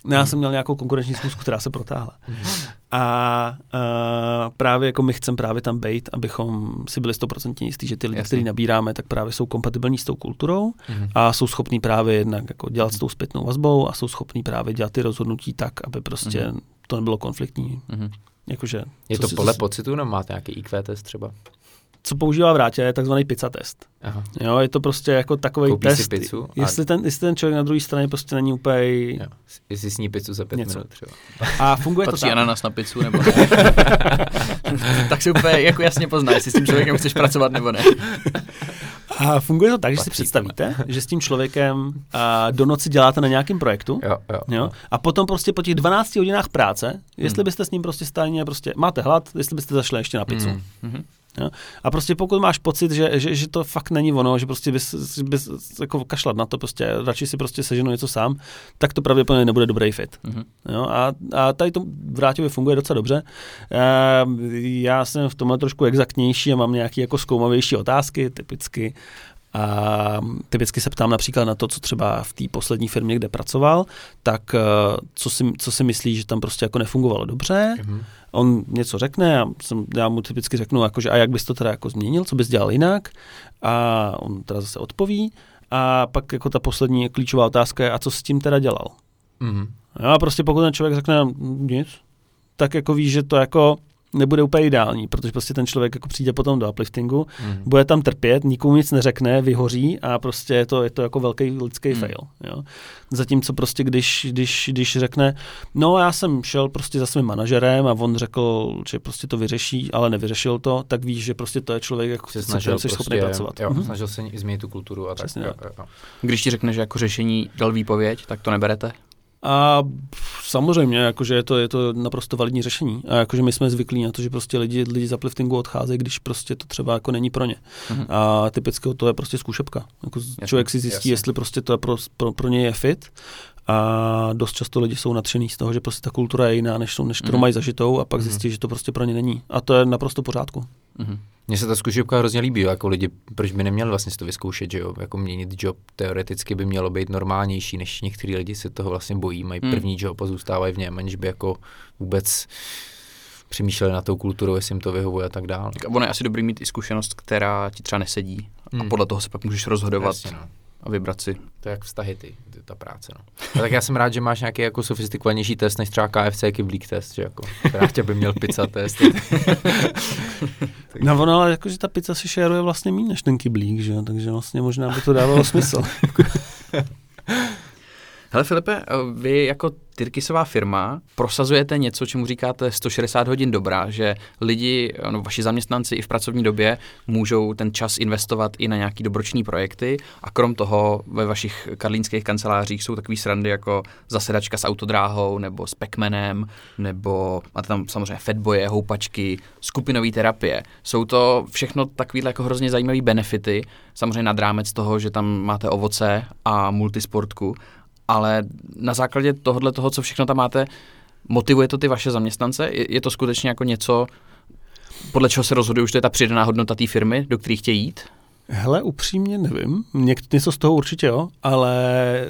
No, já jsem měl nějakou konkurenční zkusku, která se protáhla. A, a právě jako my chceme právě tam být, abychom si byli stoprocentně jistí, že ty lidi, který nabíráme, tak právě jsou kompatibilní s tou kulturou Mhm. a jsou schopní právě jednak jako dělat s tou zpětnou vazbou a jsou schopní právě dělat ty rozhodnutí tak, aby prostě Mhm. to nebylo konfliktní. Mhm. Jakože, Je to si- podle co, pocitu, nebo máte nějaký IQ test třeba? Co používá Vrátě, je takzvaný pizza test. Aha. Jo, je to prostě jako takový Koupí test. si pizzu a- jestli, ten, jestli ten člověk na druhé straně prostě není úplně... Jo. Jestli sní pizzu za pět Něco. minut třeba. A funguje to Patří tak. ananas na pizzu nebo ne? tak si úplně jako jasně pozná, jestli s tím člověkem chceš pracovat nebo ne. A funguje to tak, že si představíte, že s tím člověkem a, do noci děláte na nějakém projektu, Jo, jo. Jo? A potom prostě po těch 12 hodinách práce, jestli Hmm. byste s ním prostě stejně prostě máte hlad, jestli byste zašli ještě na pizzu. Mm. Jo? A prostě pokud máš pocit, že, že, že, to fakt není ono, že prostě bys, bys jako kašlat na to, prostě radši si prostě seženu něco sám, tak to pravděpodobně nebude dobrý fit. Mhm. Jo? A, a tady to v Vráťově funguje docela dobře. Ehm, Já jsem v tomhle trošku exaktnější a mám nějaké jako zkoumavější otázky, typicky. A typicky se ptám například na to, co třeba v té poslední firmě, kde pracoval, tak eh, co si, co si myslí, že tam prostě jako nefungovalo dobře. Mhm. On něco řekne a jsem, já mu typicky řeknu, jakože, a jak bys to teda jako změnil, co bys dělal jinak? A on teda zase odpoví. A pak jako ta poslední klíčová otázka je, a co s tím teda dělal? Mhm. Jo, a prostě pokud ten člověk řekne "Mm, nic, tak jako víš, že to jako nebude úplně ideální, protože prostě ten člověk jako přijde potom do upliftingu, Mhm. bude tam trpět, nikomu nic neřekne, vyhoří a prostě je to, je to jako velký lidský Hmm. fail. Jo. Zatímco prostě když, když, když řekne, no já jsem šel prostě za svým manažerem a on řekl, že prostě to vyřeší, ale nevyřešil to, tak víš, že prostě to je člověk, jako Se snažil jsi schopný prostě, pracovat. jo, Mhm. snažil se i změnit tu kulturu a tak. Přesně Jo, tak. jo, jo. Když ti řekne, že jako řešení dal výpověď, tak to neberete? A samozřejmě, jakože je to, je to naprosto validní řešení. A jakože my jsme zvyklí na to, že prostě lidi, lidi z upliftingu odcházejí, když prostě to třeba jako není pro ně. Mhm. A typicky to je prostě zkušebka. Jako Jasně, člověk si zjistí, jasně. jestli prostě to je pro, pro, pro něj je fit. A dost často lidi jsou nadšený z toho, že prostě ta kultura je jiná, než, jsou- než kterou Mhm. mají zažitou a pak Mhm. zjistí, že to prostě pro ně není. A to je naprosto v pořádku. Mhm. Mně se ta zkušebka hrozně líbí, jo, jako lidi, proč by neměli vlastně si to vyzkoušet, že jo, jako měnit job teoreticky by mělo být normálnější, než některý lidi se toho vlastně bojí, mají Hmm. první job a zůstávají v něm, aniž by jako vůbec přemýšleli na tou kulturou, jestli jim to vyhovuje a tak dále. Tak ono je asi dobrý mít i zkušenost, která ti třeba nesedí. A Hmm. podle toho se pak můžeš rozhodovat, Jasně, no. A vybrat si. To je jak vztahy ty, ty ta práce. No. A tak já jsem rád, že máš nějaký jako sofistikovanější test než třeba KFC Kiblík test, že jako. Rád by měl pizza test. No ono, ale jakože ta pizza si šeruje vlastně méně než ten kyblík, že jo? takže vlastně možná by to dávalo smysl. Hele Filipe, eh, vy jako Tyrkisová firma prosazujete něco, čemu říkáte 160 hodin dobrá, že lidi, no, vaši zaměstnanci i v pracovní době můžou ten čas investovat i na nějaký dobroční projekty a krom toho ve vašich karlínských kancelářích jsou takový srandy jako zasedačka s autodráhou nebo s Pacmanem nebo máte tam samozřejmě fedboje, houpačky, skupinové terapie. Jsou to všechno takovýhle jako hrozně zajímavé benefity, samozřejmě nad rámec toho, že tam máte ovoce a multisportku, ale na základě tohohle toho, co všechno tam máte, motivuje to ty vaše zaměstnance? Je, je to skutečně jako něco, podle čeho se rozhoduje, už to je ta přidaná hodnota té firmy, do které chtějí jít? Hele, upřímně nevím. Něk, něco z toho určitě jo, ale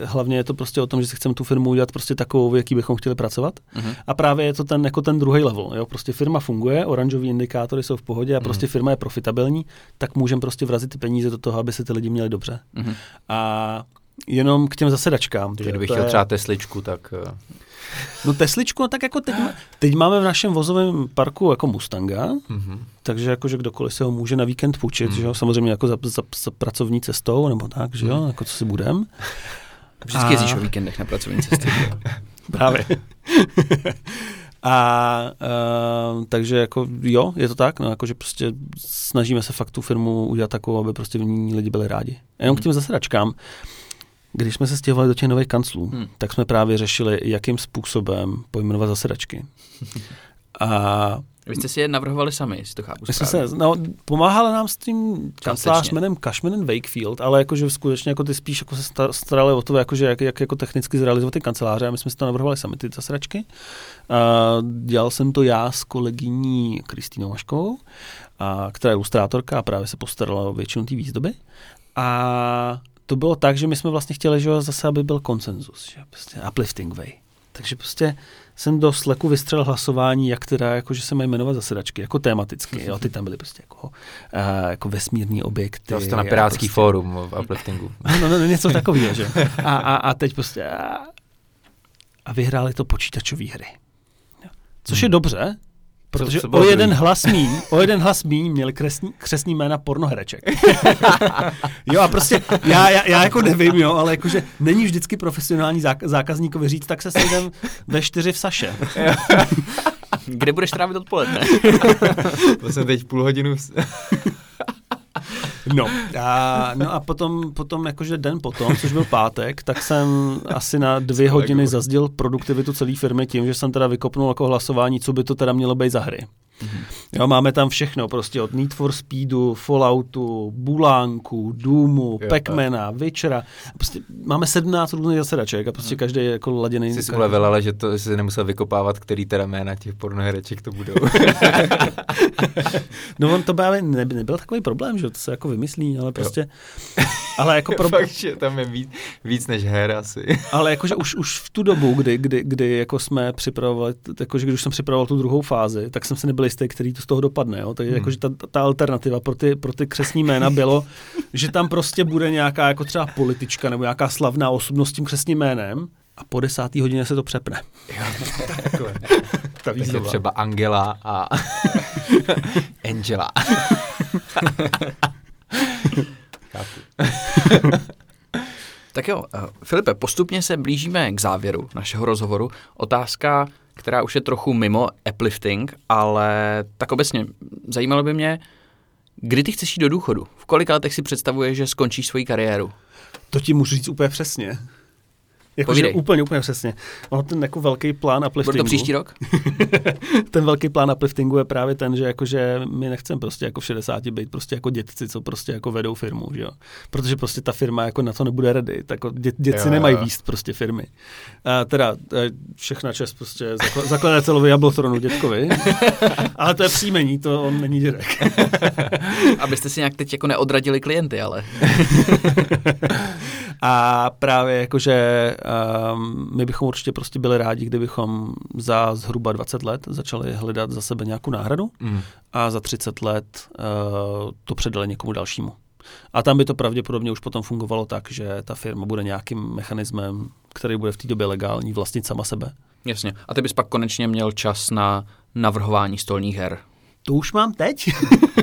hlavně je to prostě o tom, že si chceme tu firmu udělat prostě takovou, v jaký bychom chtěli pracovat. Uh-huh. A právě je to ten, jako ten druhý level. Jo? Prostě firma funguje, oranžové indikátory jsou v pohodě a uh-huh. prostě firma je profitabilní, tak můžeme prostě vrazit ty peníze do toho, aby se ty lidi měli dobře. Uh-huh. A jenom k těm zasedačkám. Takže kdybych chtěl je... třeba Tesličku, tak... Eh, no Tesličku, no tak jako teď, teď máme v našem vozovém parku jako Mustanga, mm-hmm. takže jakože kdokoliv se ho může na víkend půjčit, mm. že jo, samozřejmě jako za, za, za pracovní cestou, nebo tak, že jo, mm. jako co si budem. Vždycky a... jezdíš o víkendech na pracovní cestě. Právě. A uh, takže jako jo, je to tak, no jakože prostě snažíme se fakt tu firmu udělat takovou, aby prostě v ní lidi byli rádi. Jenom k těm zasedačkám. Když jsme se stěhovali do těch nových kanclů, hmm. tak jsme právě řešili, jakým způsobem pojmenovat zasedačky. A vy jste si je navrhovali sami, jestli to chápu jsme se, no, pomáhali nám s tím kancelář jménem Cashman Wakefield, ale jakože skutečně jako ty spíš jako se starali o to, jakože jak, jak jako technicky zrealizovat ty kanceláře a my jsme si to navrhovali sami, ty zasedačky. A dělal jsem to já s kolegyní Kristýnou Maškovou, a, která je ilustrátorka a právě se postarala o většinu té výzdoby. A to bylo tak, že my jsme vlastně chtěli, že zase, aby byl konsenzus, že prostě uplifting way. Takže prostě jsem do Slacku vystřelil hlasování, jak teda, jako, že se mají jmenovat zasedačky, jako tematicky. Jo, ty tam byly prostě jako, uh, jako vesmírní objekty. To jste na Pirátský prostě, fórum v upliftingu. No, no, no, něco takového, že? A, a, a teď prostě a, a vyhráli to počítačové hry. Což hmm. je dobře, Protože co, co o jeden hlas míň, o jeden hlas míň měli kresní, křesní jména pornohereček. jo a prostě já, já, já, jako nevím, jo, ale jakože není vždycky profesionální zák- zákazníkovi říct, tak se sejdem ve čtyři v Saše. Kde budeš trávit odpoledne? to jsem teď půl hodinu... No a, no a potom, potom jakože den potom, což byl pátek, tak jsem asi na dvě hodiny zazdil produktivitu celé firmy tím, že jsem teda vykopnul jako hlasování, co by to teda mělo být za hry. Mm-hmm. Jo, máme tam všechno, prostě od Need for Speedu, Falloutu, Bulánku, Doomu, Pacmana, Witchera. Prostě máme 17 různých zasedaček a prostě mhm. každý je jako laděný. Jsi ulevil, ale že to jsi nemusel vykopávat, který teda jména těch pornohereček to budou. no on to právě ne, nebyl takový problém, že to se jako vymyslí, ale prostě... Ale jako pro... Fakt, že tam je víc, víc než her asi. ale jakože už, už v tu dobu, kdy, kdy, kdy jako jsme připravovali, jakože když jsem připravoval tu druhou fázi, tak jsem si nebyl jistý, který to z toho dopadne. Jo? Takže hmm. jakože ta, ta, alternativa pro ty, pro ty křesní jména bylo, že tam prostě bude nějaká jako třeba politička nebo nějaká slavná osobnost s tím křesním jménem a po desátý hodině se to přepne. Jo, takhle. Ta třeba Angela a Angela. tak jo, uh, Filipe, postupně se blížíme k závěru našeho rozhovoru. Otázka, která už je trochu mimo uplifting, ale tak obecně zajímalo by mě, kdy ty chceš jít do důchodu? V kolika letech si představuješ, že skončíš svoji kariéru? To ti můžu říct úplně přesně. Jakože úplně, úplně přesně. Ono ten jako velký plán upliftingu. Bude to příští rok? ten velký plán upliftingu je právě ten, že jakože my nechceme prostě jako v 60 být prostě jako dětci, co prostě jako vedou firmu, že jo. Protože prostě ta firma jako na to nebude ready. Tak jako dě, dětci jo, nemají jo. výst prostě firmy. A teda všechna čest prostě zakladatelovi Jablotronu dětkovi. ale to je příjmení, to on není dědek. Abyste si nějak teď jako neodradili klienty, ale. A právě jakože um, my bychom určitě prostě byli rádi, kdybychom za zhruba 20 let začali hledat za sebe nějakou náhradu mm. a za 30 let uh, to předali někomu dalšímu. A tam by to pravděpodobně už potom fungovalo tak, že ta firma bude nějakým mechanismem, který bude v té době legální, vlastnit sama sebe. Jasně. A ty bys pak konečně měl čas na navrhování stolních her. To už mám teď,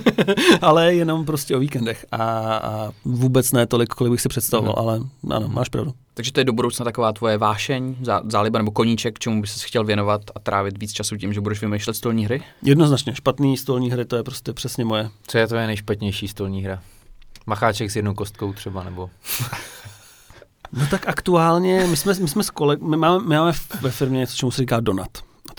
ale jenom prostě o víkendech a, a vůbec ne tolik, kolik bych si představoval, Mhm. ale ano, máš pravdu. Takže to je do budoucna taková tvoje vášeň, zá- záliba nebo koníček, čemu bys se chtěl věnovat a trávit víc času tím, že budeš vymýšlet stolní hry? Jednoznačně, špatný stolní hry, to je prostě přesně moje. Co je tvoje nejšpatnější stolní hra? Macháček s jednou kostkou třeba, nebo... No tak aktuálně, my jsme, my jsme s koleg, my máme, my máme ve firmě něco, čemu se říká donat.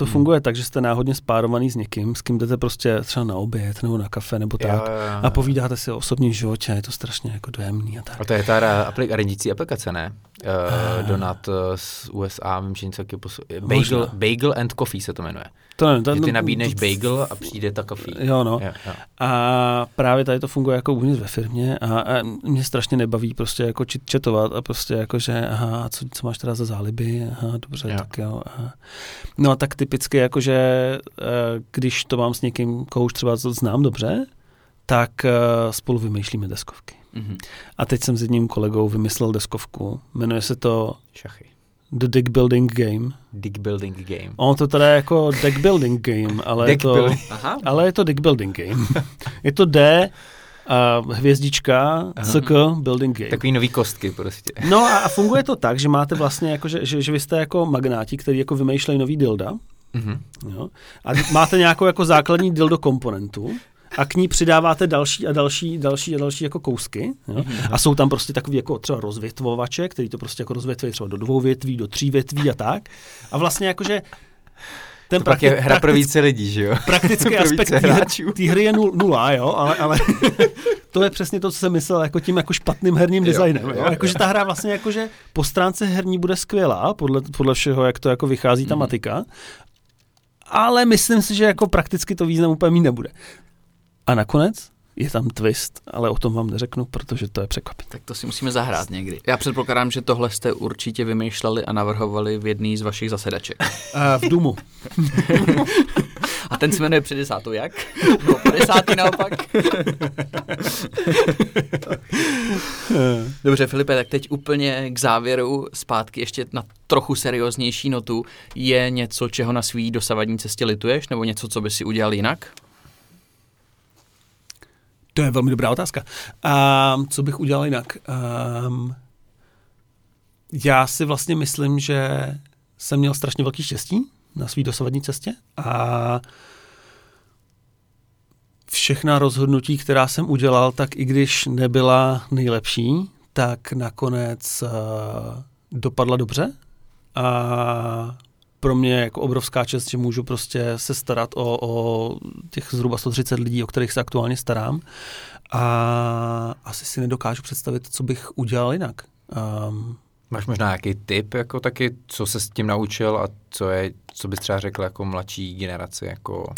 To Hmm. funguje tak, že jste náhodně spárovaný s někým, s kým jdete prostě třeba na oběd nebo na kafe nebo tak. Jo, jo, jo. A povídáte si o osobním životě, je to strašně jako dojemný a tak. A to je ta aplik- aplikace, ne? Uh, Donat uh, z USA, vím, že něco taky posu... Bagel, Možná. Bagel and Coffee se to jmenuje. To nevím, to, Že ty nabídneš to- bagel a přijde ta coffee. Jo, no. Jo, jo. A právě tady to funguje jako uvnitř ve firmě a, a mě strašně nebaví prostě jako četovat a prostě jako, že aha, a co, co máš teda za záliby, aha, dobře, Jo. tak jo. Aha. No a tak typicky jako, že eh, když to mám s někým, koho už třeba znám dobře, tak eh, spolu vymýšlíme deskovky. Mhm. A teď jsem s jedním kolegou vymyslel deskovku, jmenuje se to Šachy. The Dick Building Game. Dick building game. Ono to teda je jako deck building game, ale je to... building. Aha. Ale je to deck building game. je to D, uh, hvězdička, CK, building game. Takový nový kostky prostě. No a, a funguje to tak, že máte vlastně jako, že, že, že vy jste jako magnáti, který jako vymýšlejí nový dilda, Mhm. jo, a máte nějakou jako základní dildo komponentu, a k ní přidáváte další a další, další a další jako kousky. Jo? A jsou tam prostě takový jako třeba rozvětvovače, který to prostě jako rozvětví třeba do dvou větví, do tří větví a tak. A vlastně jakože ten To pak je prakti- hra pro praktický- více lidí, že jo? praktický aspekt té hry, je nul, nula, jo, ale, ale to je přesně to, co jsem myslel jako tím jako špatným herním Jo, designem. jo, Jo, jo. Jakože ta hra vlastně jakože po stránce herní bude skvělá, podle, podle všeho, jak to jako vychází ta Mhm. matika, ale myslím si, že jako prakticky to význam úplně mít nebude. A nakonec je tam twist, ale o tom vám neřeknu, protože to je překvapení. Tak to si musíme zahrát někdy. Já předpokládám, že tohle jste určitě vymýšleli a navrhovali v jedný z vašich zasedaček. A v Dumu. A ten se jmenuje před desátou jak? No, po desátý naopak. Dobře, Filipe, tak teď úplně k závěru, zpátky ještě na trochu serióznější notu. Je něco, čeho na svý dosavadní cestě lituješ, nebo něco, co by si udělal jinak? To je velmi dobrá otázka. A co bych udělal jinak? Um, já si vlastně myslím, že jsem měl strašně velký štěstí na své dosavadní cestě a všechna rozhodnutí, která jsem udělal, tak i když nebyla nejlepší, tak nakonec uh, dopadla dobře a pro mě je jako obrovská čest, že můžu prostě se starat o, o těch zhruba 130 lidí, o kterých se aktuálně starám a asi si nedokážu představit, co bych udělal jinak. Um, Máš možná nějaký tip, jako taky, co se s tím naučil a co je, co bys třeba řekl jako mladší generaci, jako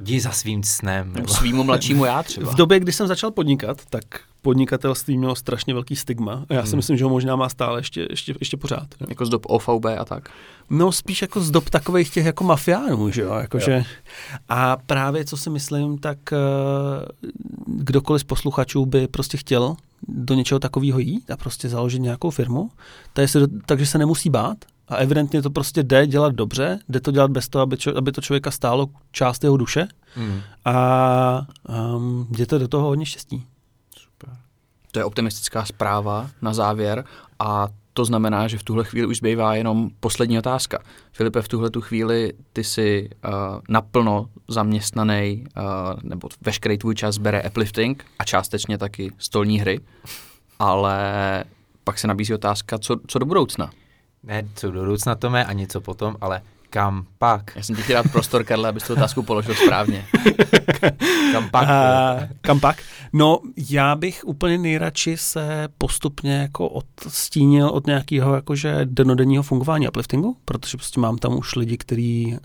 jdi za svým snem. Nebo... Svýmu mladšímu já třeba. v době, kdy jsem začal podnikat, tak podnikatelství mělo strašně velký stigma. A já si Hmm. myslím, že ho možná má stále ještě, ještě, ještě pořád. jo. Jako z dob OVB a tak. No spíš jako z dob takových těch jako mafiánů, že jo? Jakože, a právě co si myslím, tak eh, kdokoliv z posluchačů by prostě chtěl do něčeho takového jít a prostě založit nějakou firmu, takže se, takže se nemusí bát a evidentně to prostě jde dělat dobře, jde to dělat bez toho, aby, čo, aby to člověka stálo část jeho duše Mm. a um, jděte do toho hodně štěstí. To je optimistická zpráva na závěr a to znamená, že v tuhle chvíli už zbývá jenom poslední otázka. Filipe, v tuhle tu chvíli ty jsi uh, naplno zaměstnaný, uh, nebo veškerý tvůj čas bere uplifting a částečně taky stolní hry, ale pak se nabízí otázka, co, co do budoucna. Ne, co do budoucna to mé a něco potom, ale kam pak? Já jsem ti chtěl dát prostor, Karle, abys tu otázku položil správně. Kam pak? A, kam pak? No, já bych úplně nejradši se postupně jako odstínil od nějakého jakože denodenního fungování upliftingu, protože prostě mám tam už lidi, který,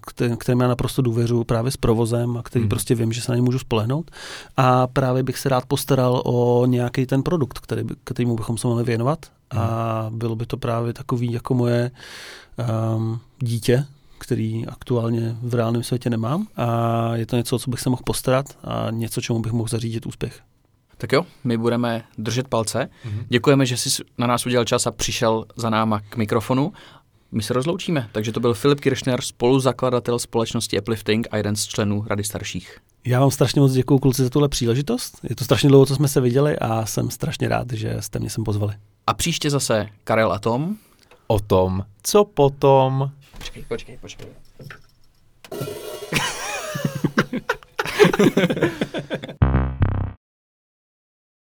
který, kterým já naprosto důvěřuji právě s provozem a který Mhm. prostě vím, že se na ně můžu spolehnout. A právě bych se rád postaral o nějaký ten produkt, který, kterýmu bychom se mohli věnovat. A bylo by to právě takový jako moje um, dítě, který aktuálně v reálném světě nemám a je to něco, co bych se mohl postarat a něco, čemu bych mohl zařídit úspěch. Tak jo, my budeme držet palce. Mm-hmm. Děkujeme, že jsi na nás udělal čas a přišel za náma k mikrofonu. My se rozloučíme. Takže to byl Filip Kiršner, spoluzakladatel společnosti Uplifting a jeden z členů Rady starších. Já vám strašně moc děkuji kluci za tuhle příležitost. Je to strašně dlouho, co jsme se viděli a jsem strašně rád, že jste mě sem pozvali. A příště zase Karel a Tom. O tom, co potom. Počkej, počkej, počkej.